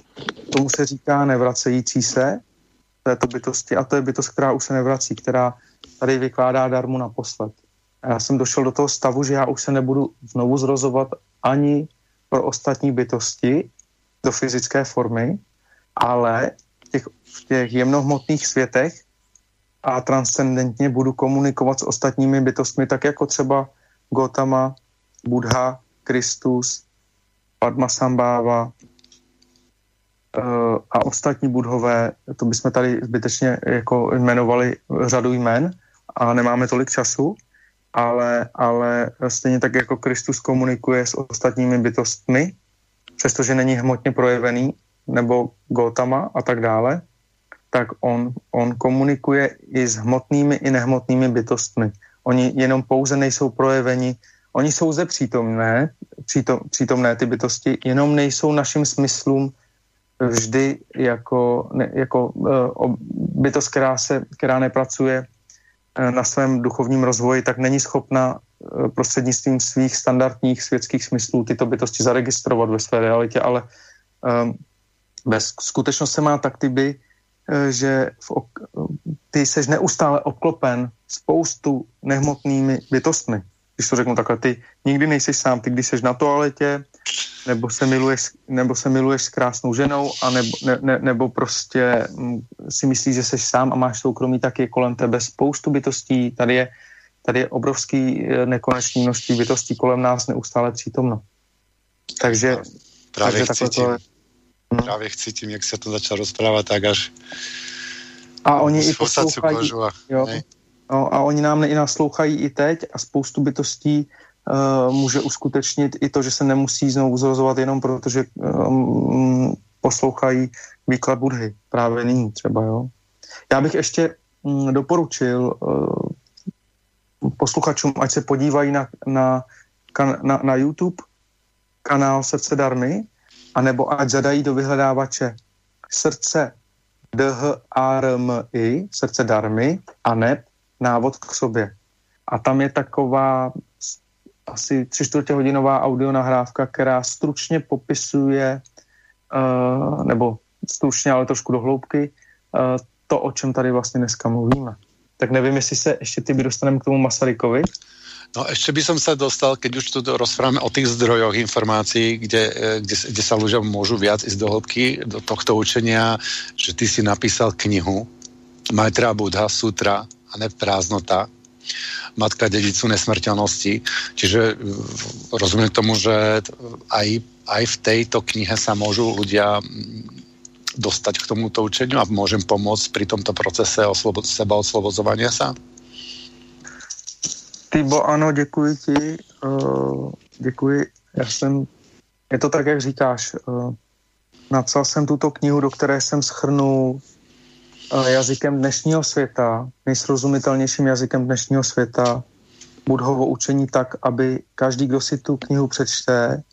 Speaker 3: tomu se říká nevracející se této bytosti a to je bytost, která už se nevrací, která tady vykládá darmu naposled. A já jsem došel do toho stavu, že já už se nebudu znovu zrozovat ani pro ostatní bytosti do fyzické formy, ale v těch, v těch jemnohmotných světech a transcendentně budu komunikovat s ostatními bytostmi, tak jako třeba Gotama, Buddha, Kristus, Padmasambhava uh, a ostatní budhové, to bychom tady zbytečně jako jmenovali řadu jmen a nemáme tolik času, ale, ale stejně tak jako Kristus komunikuje s ostatními bytostmi, přestože není hmotně projevený, nebo Gotama a tak dále, tak on, on komunikuje i s hmotnými i nehmotnými bytostmi. Oni jenom pouze nejsou projeveni, oni jsou zde přítomné, přítom, přítomné ty bytosti, jenom nejsou našim smyslům vždy jako, ne, jako uh, bytost, která, se, která nepracuje uh, na svém duchovním rozvoji, tak není schopna uh, prostřednictvím svých standardních světských smyslů tyto bytosti zaregistrovat ve své realitě, ale um, ve skutečnost se má tak tyby, eh, že v ok- ty seš neustále obklopen spoustu nehmotnými bytostmi. Když to řeknu takhle, ty nikdy nejseš sám, ty když seš na toaletě, nebo se miluješ, nebo se miluješ s krásnou ženou, a nebo, ne, ne, nebo prostě mm, si myslíš, že seš sám a máš soukromí, tak je kolem tebe spoustu bytostí. Tady je, tady je obrovský eh, nekonečný množství bytostí kolem nás neustále přítomno. Takže,
Speaker 2: Právě takže takhle to je. Právě chci tím, jak se to začal rozprávat, tak až
Speaker 3: a oni i poslouchají, a, jo, no, a oni nám i naslouchají i teď a spoustu bytostí uh, může uskutečnit i to, že se nemusí znovu zrozovat jenom protože um, poslouchají výklad Budhy právě nyní třeba, jo. Já bych ještě um, doporučil uh, posluchačům, ať se podívají na, na, na, na YouTube kanál Srdce Darmy, anebo ať zadají do vyhledávače srdce DHRMI, srdce darmy, a ne návod k sobě. A tam je taková asi tři čtvrtě hodinová audionahrávka, která stručně popisuje, uh, nebo stručně, ale trošku do hloubky, uh, to, o čem tady vlastně dneska mluvíme. Tak nevím, jestli se ještě ty dostaneme k tomu Masarykovi.
Speaker 2: No ešte by som sa dostal, keď už tu rozprávame o tých zdrojoch informácií, kde, e, kde, kde sa ľudia môžu viac ísť do hĺbky, do tohto učenia, že ty si napísal knihu Majtra Buddha Sutra a ne prázdnota, Matka dedicu nesmrteľnosti. Čiže e, rozumiem tomu, že aj, aj v tejto knihe sa môžu ľudia dostať k tomuto učeniu a môžem pomôcť pri tomto procese oslobo- seba oslobodzovania sa?
Speaker 3: Tybo, ano, děkuji ti. Uh, děkuji. Já jsem je to tak, jak říkáš. Uh, napsal jsem tuto knihu, do které jsem schrnul uh, jazykem dnešního světa, nejsrozumitelnějším jazykem dnešního světa, Budhovo učení tak, aby každý, kdo si tu knihu přečte,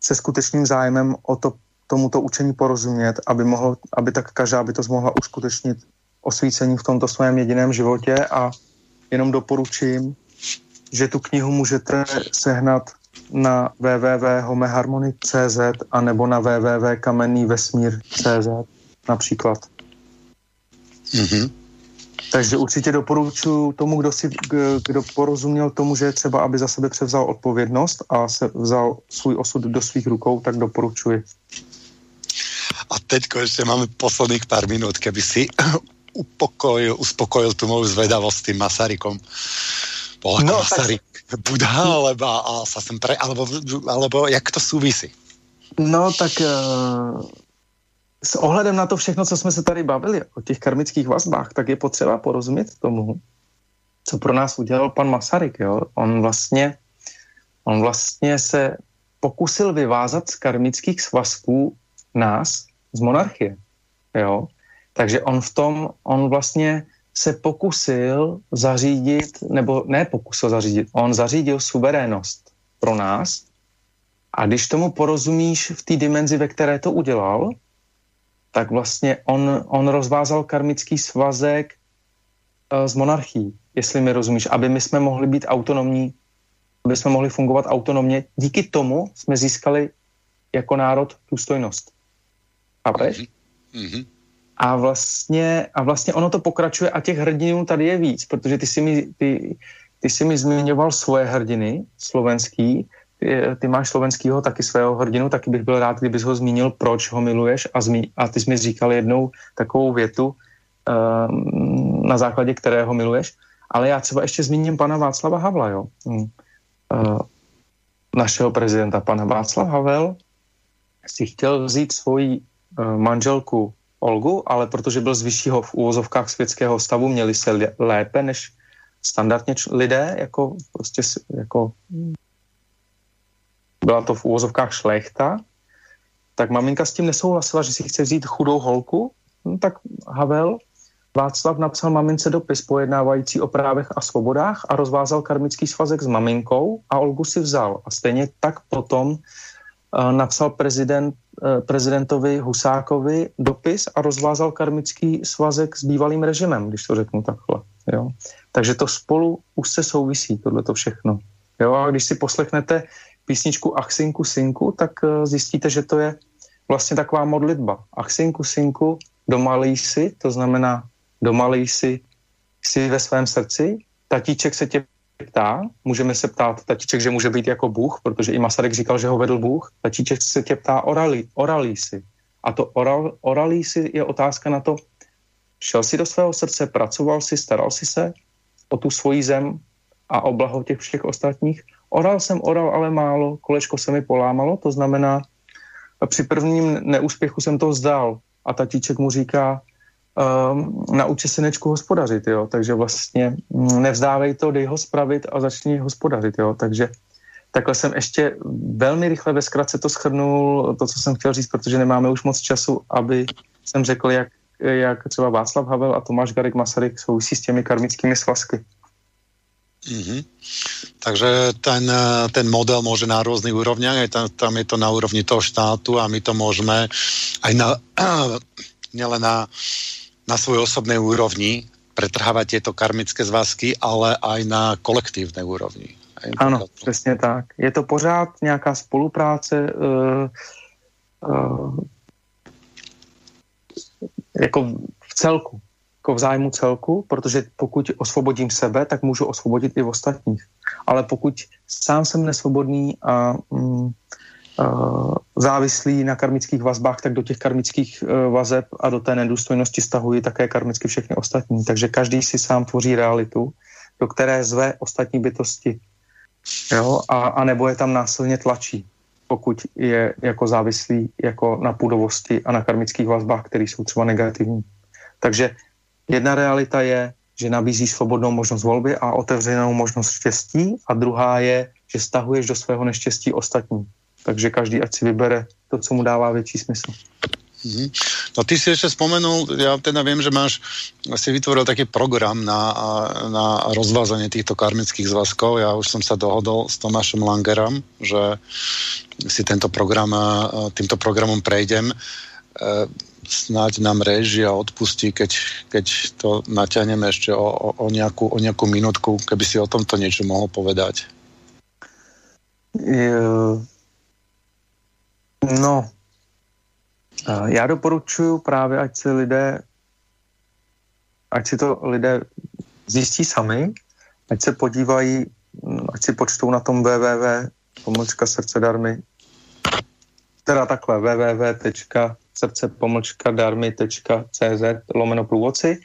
Speaker 3: se skutečným zájmem o to, tomuto učení porozumět, aby, mohl, aby tak každá bytost mohla uskutečnit osvícení v tomto svém jediném životě a jenom doporučím, že tu knihu můžete sehnat na www.homeharmonic.cz a nebo na www.kamennývesmír.cz například. Mm-hmm. Takže určitě doporučuji tomu, kdo, si, kdo porozuměl tomu, že je třeba, aby za sebe převzal odpovědnost a se vzal svůj osud do svých rukou, tak doporučuji.
Speaker 2: A teď ještě máme posledných pár minut, keby si upokojil, uspokojil tu moju zvedavost s tým Masarykom. Bol no, Masaryk tak... Buddha, alebo, sa sem pre, alebo, alebo jak to souvisí?
Speaker 3: No tak uh, s ohledem na to všechno, co jsme se tady bavili o těch karmických vazbách, tak je potřeba porozumět tomu, co pro nás udělal pan Masaryk. Jo? On vlastně on vlastně se pokusil vyvázat z karmických svazků nás z monarchie. Jo? Takže on v tom, on vlastně se pokusil zařídit, nebo ne pokusil zařídit, on zařídil suverénnost pro nás a když tomu porozumíš v té dimenzi, ve které to udělal, tak vlastně on, on rozvázal karmický svazek uh, s monarchií, jestli mi rozumíš, aby my jsme mohli být autonomní, aby jsme mohli fungovat autonomně. Díky tomu jsme získali jako národ důstojnost. Chápeš? Mm-hmm. A vlastně, a vlastně ono to pokračuje a těch hrdinů tady je víc, protože ty si mi, ty, ty si mi zmiňoval svoje hrdiny slovenský, ty, ty máš slovenskýho taky svého hrdinu, taky bych byl rád, kdybys ho zmínil, proč ho miluješ a, zmi, a ty jsi mi říkal jednou takovou větu, um, na základě kterého miluješ, ale já třeba ještě zmíním pana Václava Havla, jo. Uh, našeho prezidenta, pana Václav Havel, si chtěl vzít svoji uh, manželku Olgu, ale protože byl z vyššího v úvozovkách světského stavu, měli se lépe než standardně lidé, jako prostě jako byla to v úvozovkách šlechta, tak maminka s tím nesouhlasila, že si chce vzít chudou holku, no, tak Havel Václav napsal mamince dopis pojednávající o právech a svobodách a rozvázal karmický svazek s maminkou a Olgu si vzal. A stejně tak potom uh, napsal prezident prezidentovi Husákovi dopis a rozvázal karmický svazek s bývalým režimem, když to řeknu takhle. Jo. Takže to spolu už se souvisí, tohle to všechno. Jo, a když si poslechnete písničku Achsinku Sinku, tak uh, zjistíte, že to je vlastně taková modlitba. Achsinku Sinku, domalý si, to znamená domalý si, si ve svém srdci, tatíček se tě ptá, můžeme se ptát tatíček, že může být jako Bůh, protože i Masaryk říkal, že ho vedl Bůh. Tatíček se tě ptá oralí, oralí si. A to oral, oralí si je otázka na to, šel si do svého srdce, pracoval si, staral si se o tu svoji zem a o blaho těch všech ostatních. Oral jsem oral, ale málo, kolečko se mi polámalo, to znamená, při prvním neúspěchu jsem to vzdal a tatíček mu říká, um, nauči synečku hospodařit, jo, takže vlastně mm, nevzdávej to, dej ho spravit a začni hospodařit, jo, takže takhle jsem ještě velmi rychle ve zkratce to schrnul, to, co jsem chtěl říct, protože nemáme už moc času, aby jsem řekl, jak, jak třeba Václav Havel a Tomáš Garik Masaryk souvisí s těmi karmickými svazky.
Speaker 2: Mm-hmm. Takže ten, ten model môže na rôznych úrovniach, aj tam, tam je to na úrovni toho štátu a my to môžeme aj na, nielen na na svojej osobnej úrovni pretrhávať tieto karmické zvazky, ale aj na kolektívnej úrovni.
Speaker 3: Ano, přesně tak. Je to pořád nějaká spolupráce uh, uh, jako v celku, jako v zájmu celku, protože pokud osvobodím sebe, tak můžu osvobodit i ostatních. Ale pokud sám jsem nesvobodný a um, závislí na karmických vazbách, tak do těch karmických uh, vazeb a do té nedůstojnosti stahují také karmicky všechny ostatní. Takže každý si sám tvoří realitu, do které zve ostatní bytosti. Jo? A, a nebo je tam násilně tlačí, pokud je jako závislý jako na půdovosti a na karmických vazbách, které jsou třeba negativní. Takže jedna realita je, že nabízí svobodnou možnost volby a otevřenou možnost štěstí a druhá je, že stahuješ do svého neštěstí ostatní. Takže každý ať si vybere to, co mu dává větší smysl.
Speaker 2: Mm-hmm. No ty si ešte spomenul, ja teda viem, že máš si vytvoril taký program na, na rozvázanie týchto karmických zväzkov. Ja už som sa dohodol s Tomášom Langerom, že si tento program, týmto programom prejdem. E, snáď nám režia odpustí, keď, keď to naťahneme ešte o, o, o, nejakú, o nejakú minútku, keby si o tomto niečo mohol povedať.
Speaker 3: No, já doporučuji právě, ať si lidé, ať si to lidé zjistí sami, ať se podívají, ať si počtou na tom www pomlčka srdce darmy, teda takhle www.srdce pomlčka darmy.cz lomeno průvodci.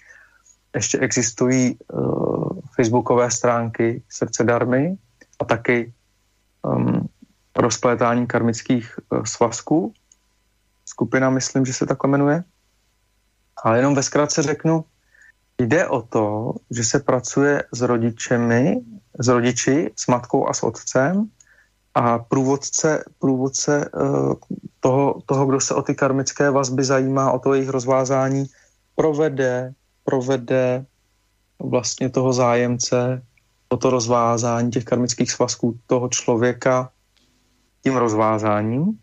Speaker 3: Ještě existují uh, facebookové stránky srdce darmy a taky um, rozplétání karmických uh, svazků skupina, myslím, že se takhle jmenuje. Ale jenom ve zkratce řeknu, jde o to, že se pracuje s rodičemi, s rodiči, s matkou a s otcem a průvodce, průvodce uh, toho, toho, kdo se o ty karmické vazby zajímá, o to jejich rozvázání, provede, provede vlastně toho zájemce o to rozvázání těch karmických svazků toho člověka tím rozvázáním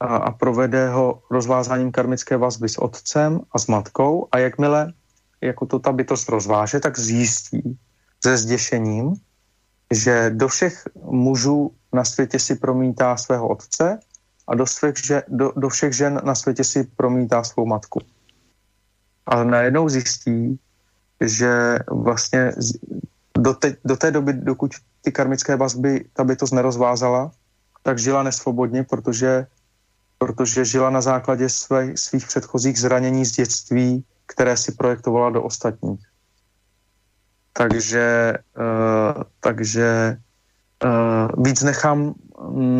Speaker 3: a, a provede ho rozvázáním karmické vazby s otcem a s matkou a jakmile jako to ta bytost rozváže, tak zjistí se zděšením, že do všech mužů na světě si promítá svého otce a do, svých, že, do, do všech žen na světě si promítá svou matku. A najednou zjistí, že vlastně do, te, do té doby, dokud ty karmické vazby ta bytost nerozvázala, tak žila nesvobodně, protože protože žila na základě své, svých předchozích zranění z dětství, které si projektovala do ostatních. Takže, uh, takže uh, víc nechám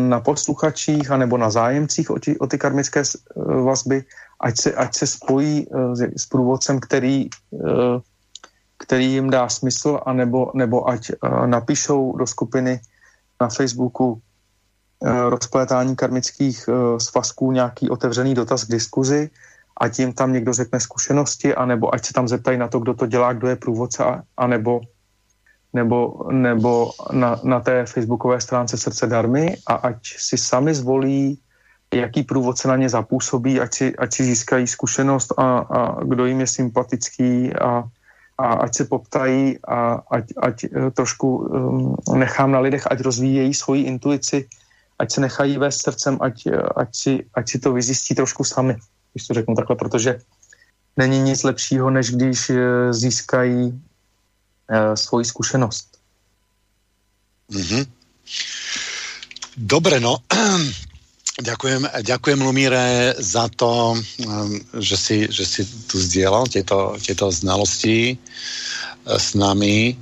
Speaker 3: na posluchačích anebo na zájemcích o, ty, o ty karmické uh, vazby, ať se, ať se spojí uh, s, s průvodcem, který, uh, který jim dá smysl, anebo, nebo ať uh, napíšou do skupiny na Facebooku Eh, rozplétání karmických eh, svazků nějaký otevřený dotaz k diskuzi a tím tam někdo řekne zkušenosti, anebo ať se tam zeptají na to, kdo to dělá, kdo je průvodce, anebo nebo, nebo na, na té facebookové stránce Srdce darmy a ať si sami zvolí, jaký průvodce na ně zapůsobí, ať si, ať si získají zkušenost a, a kdo jim je sympatický a, a ať se poptají a ať, ať eh, trošku um, nechám na lidech, ať rozvíjejí svoji intuici, ať se nechají vést srdcem, ať, ať, si, ať si to vyzjistí trošku sami, když to řeknu takhle, protože není nic lepšího, než když eh, získají uh, svoji zkušenost.
Speaker 2: Mm-hmm. Dobre, no. Ďakujem, ďakujem Lumíre za to, ehm, že si, že si tu zdieľal tieto, tieto znalosti eh, s nami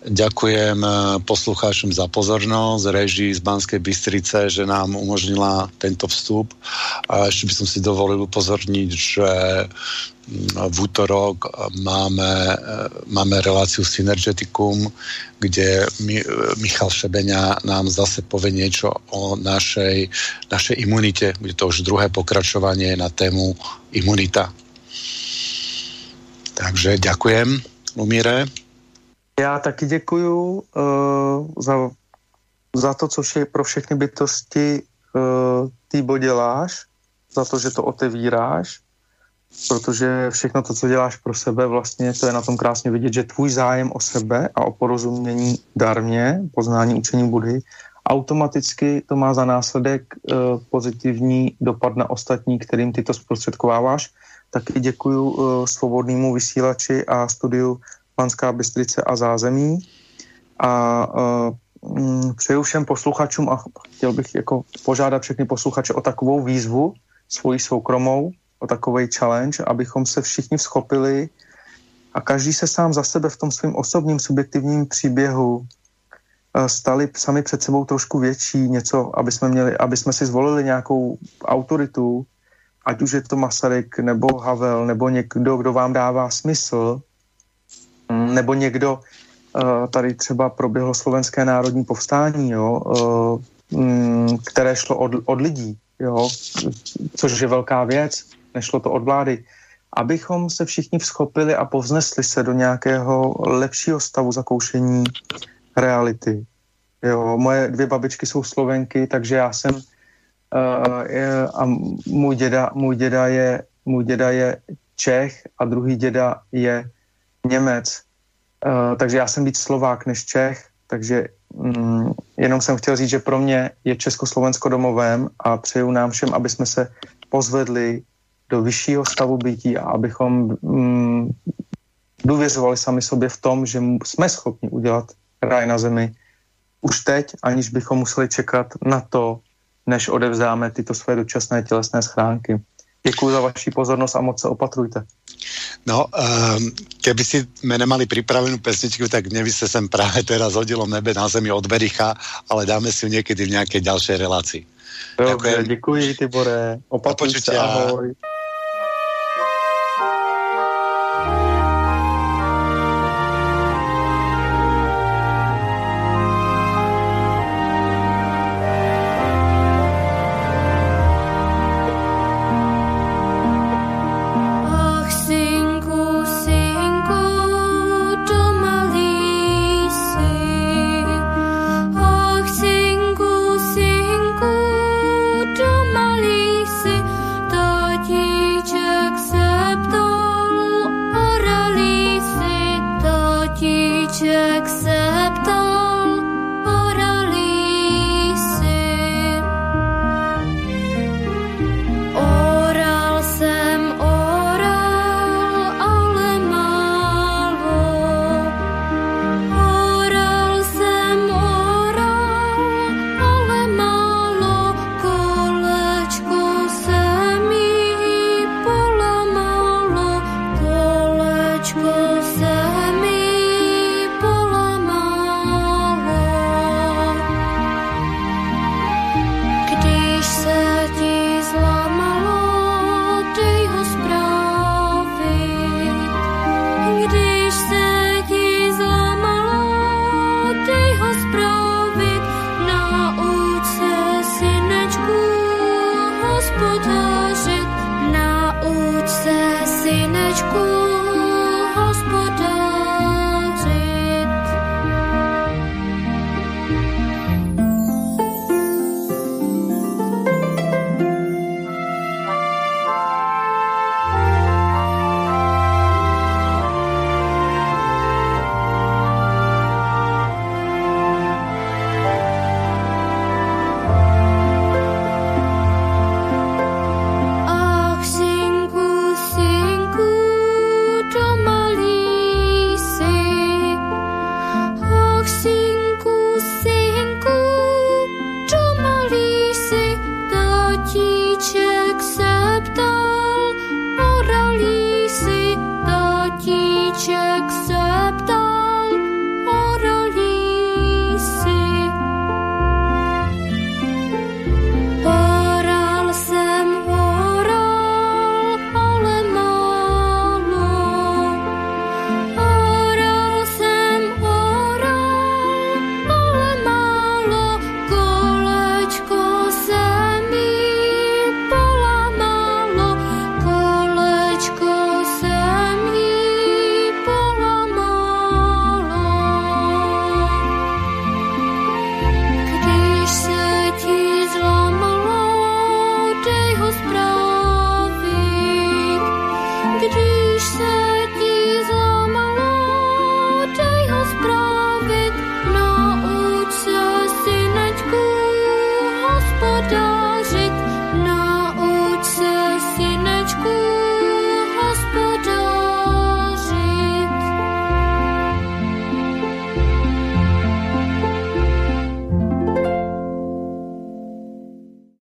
Speaker 2: Ďakujem eh, poslucháčom za pozornosť, režii z Banskej Bystrice, že nám umožnila tento vstup. A ešte by si dovolil upozorniť, že mm, v útorok máme, eh, máme reláciu Synergeticum, kde Michal Šebeňa nám zase povie niečo o našej, našej imunite. Bude to už druhé pokračovanie na tému imunita. Takže ďakujem, Lumíre.
Speaker 3: Já taky děkuju uh, za, za to, co vše, pro všechny bytosti uh, Týbo děláš, za to, že to otevíráš, protože všechno to, co děláš pro sebe, vlastně to je na tom krásně vidět, že tvůj zájem o sebe a o porozumění darmě, poznání učení Budhy, automaticky to má za následek uh, pozitivní dopad na ostatní, kterým ty to zprostředkováváš. Taky děkuju uh, svobodnému vysílači a studiu Panská Bystrice a zázemí. A uh, přeju všem posluchačům a chtěl bych jako požádat všechny posluchače o takovou výzvu, svoji soukromou, o takový challenge, abychom se všichni schopili a každý se sám za sebe v tom svém osobním subjektivním příběhu stali sami před sebou trošku větší, něco, aby jsme, měli, aby jsme si zvolili nějakou autoritu, ať už je to Masaryk, nebo Havel, nebo někdo, kdo vám dává smysl, nebo někdo, eh, tady třeba proběhlo slovenské národní povstání, jo, eh,
Speaker 4: mm, které šlo od, od lidí, jo, což je velká věc, nešlo to od vlády, abychom se všichni vzchopili a povznesli se do nějakého lepšího stavu zakoušení reality. Jo, moje dvě babičky jsou slovenky, takže já jsem uh, je, a můj děda, můj děda je můj děda je Čech a druhý děda je Němec. Uh, takže já jsem víc Slovák než Čech, takže um, jenom jsem chtěl říct, že pro mě je Československo domovem a přeju nám všem, aby jsme se pozvedli do vyššího stavu bytí a abychom um, důvěřovali sami sobě v tom, že jsme schopni udělat ráj na zemi už teď, aniž bychom museli čekat na to, než odevzdáme tyto své dočasné tělesné schránky. Děkuji za vaši pozornost a moc se opatrujte.
Speaker 2: No, um, keby si sme nemali pripravenú pesničku, tak mne by se sem práve teraz hodilo nebe na zemi od Bericha, ale dáme si ju niekedy v nejakej ďalšej relácii.
Speaker 4: Dobře, děkuji, Tibore. Opatrujte, ahoj.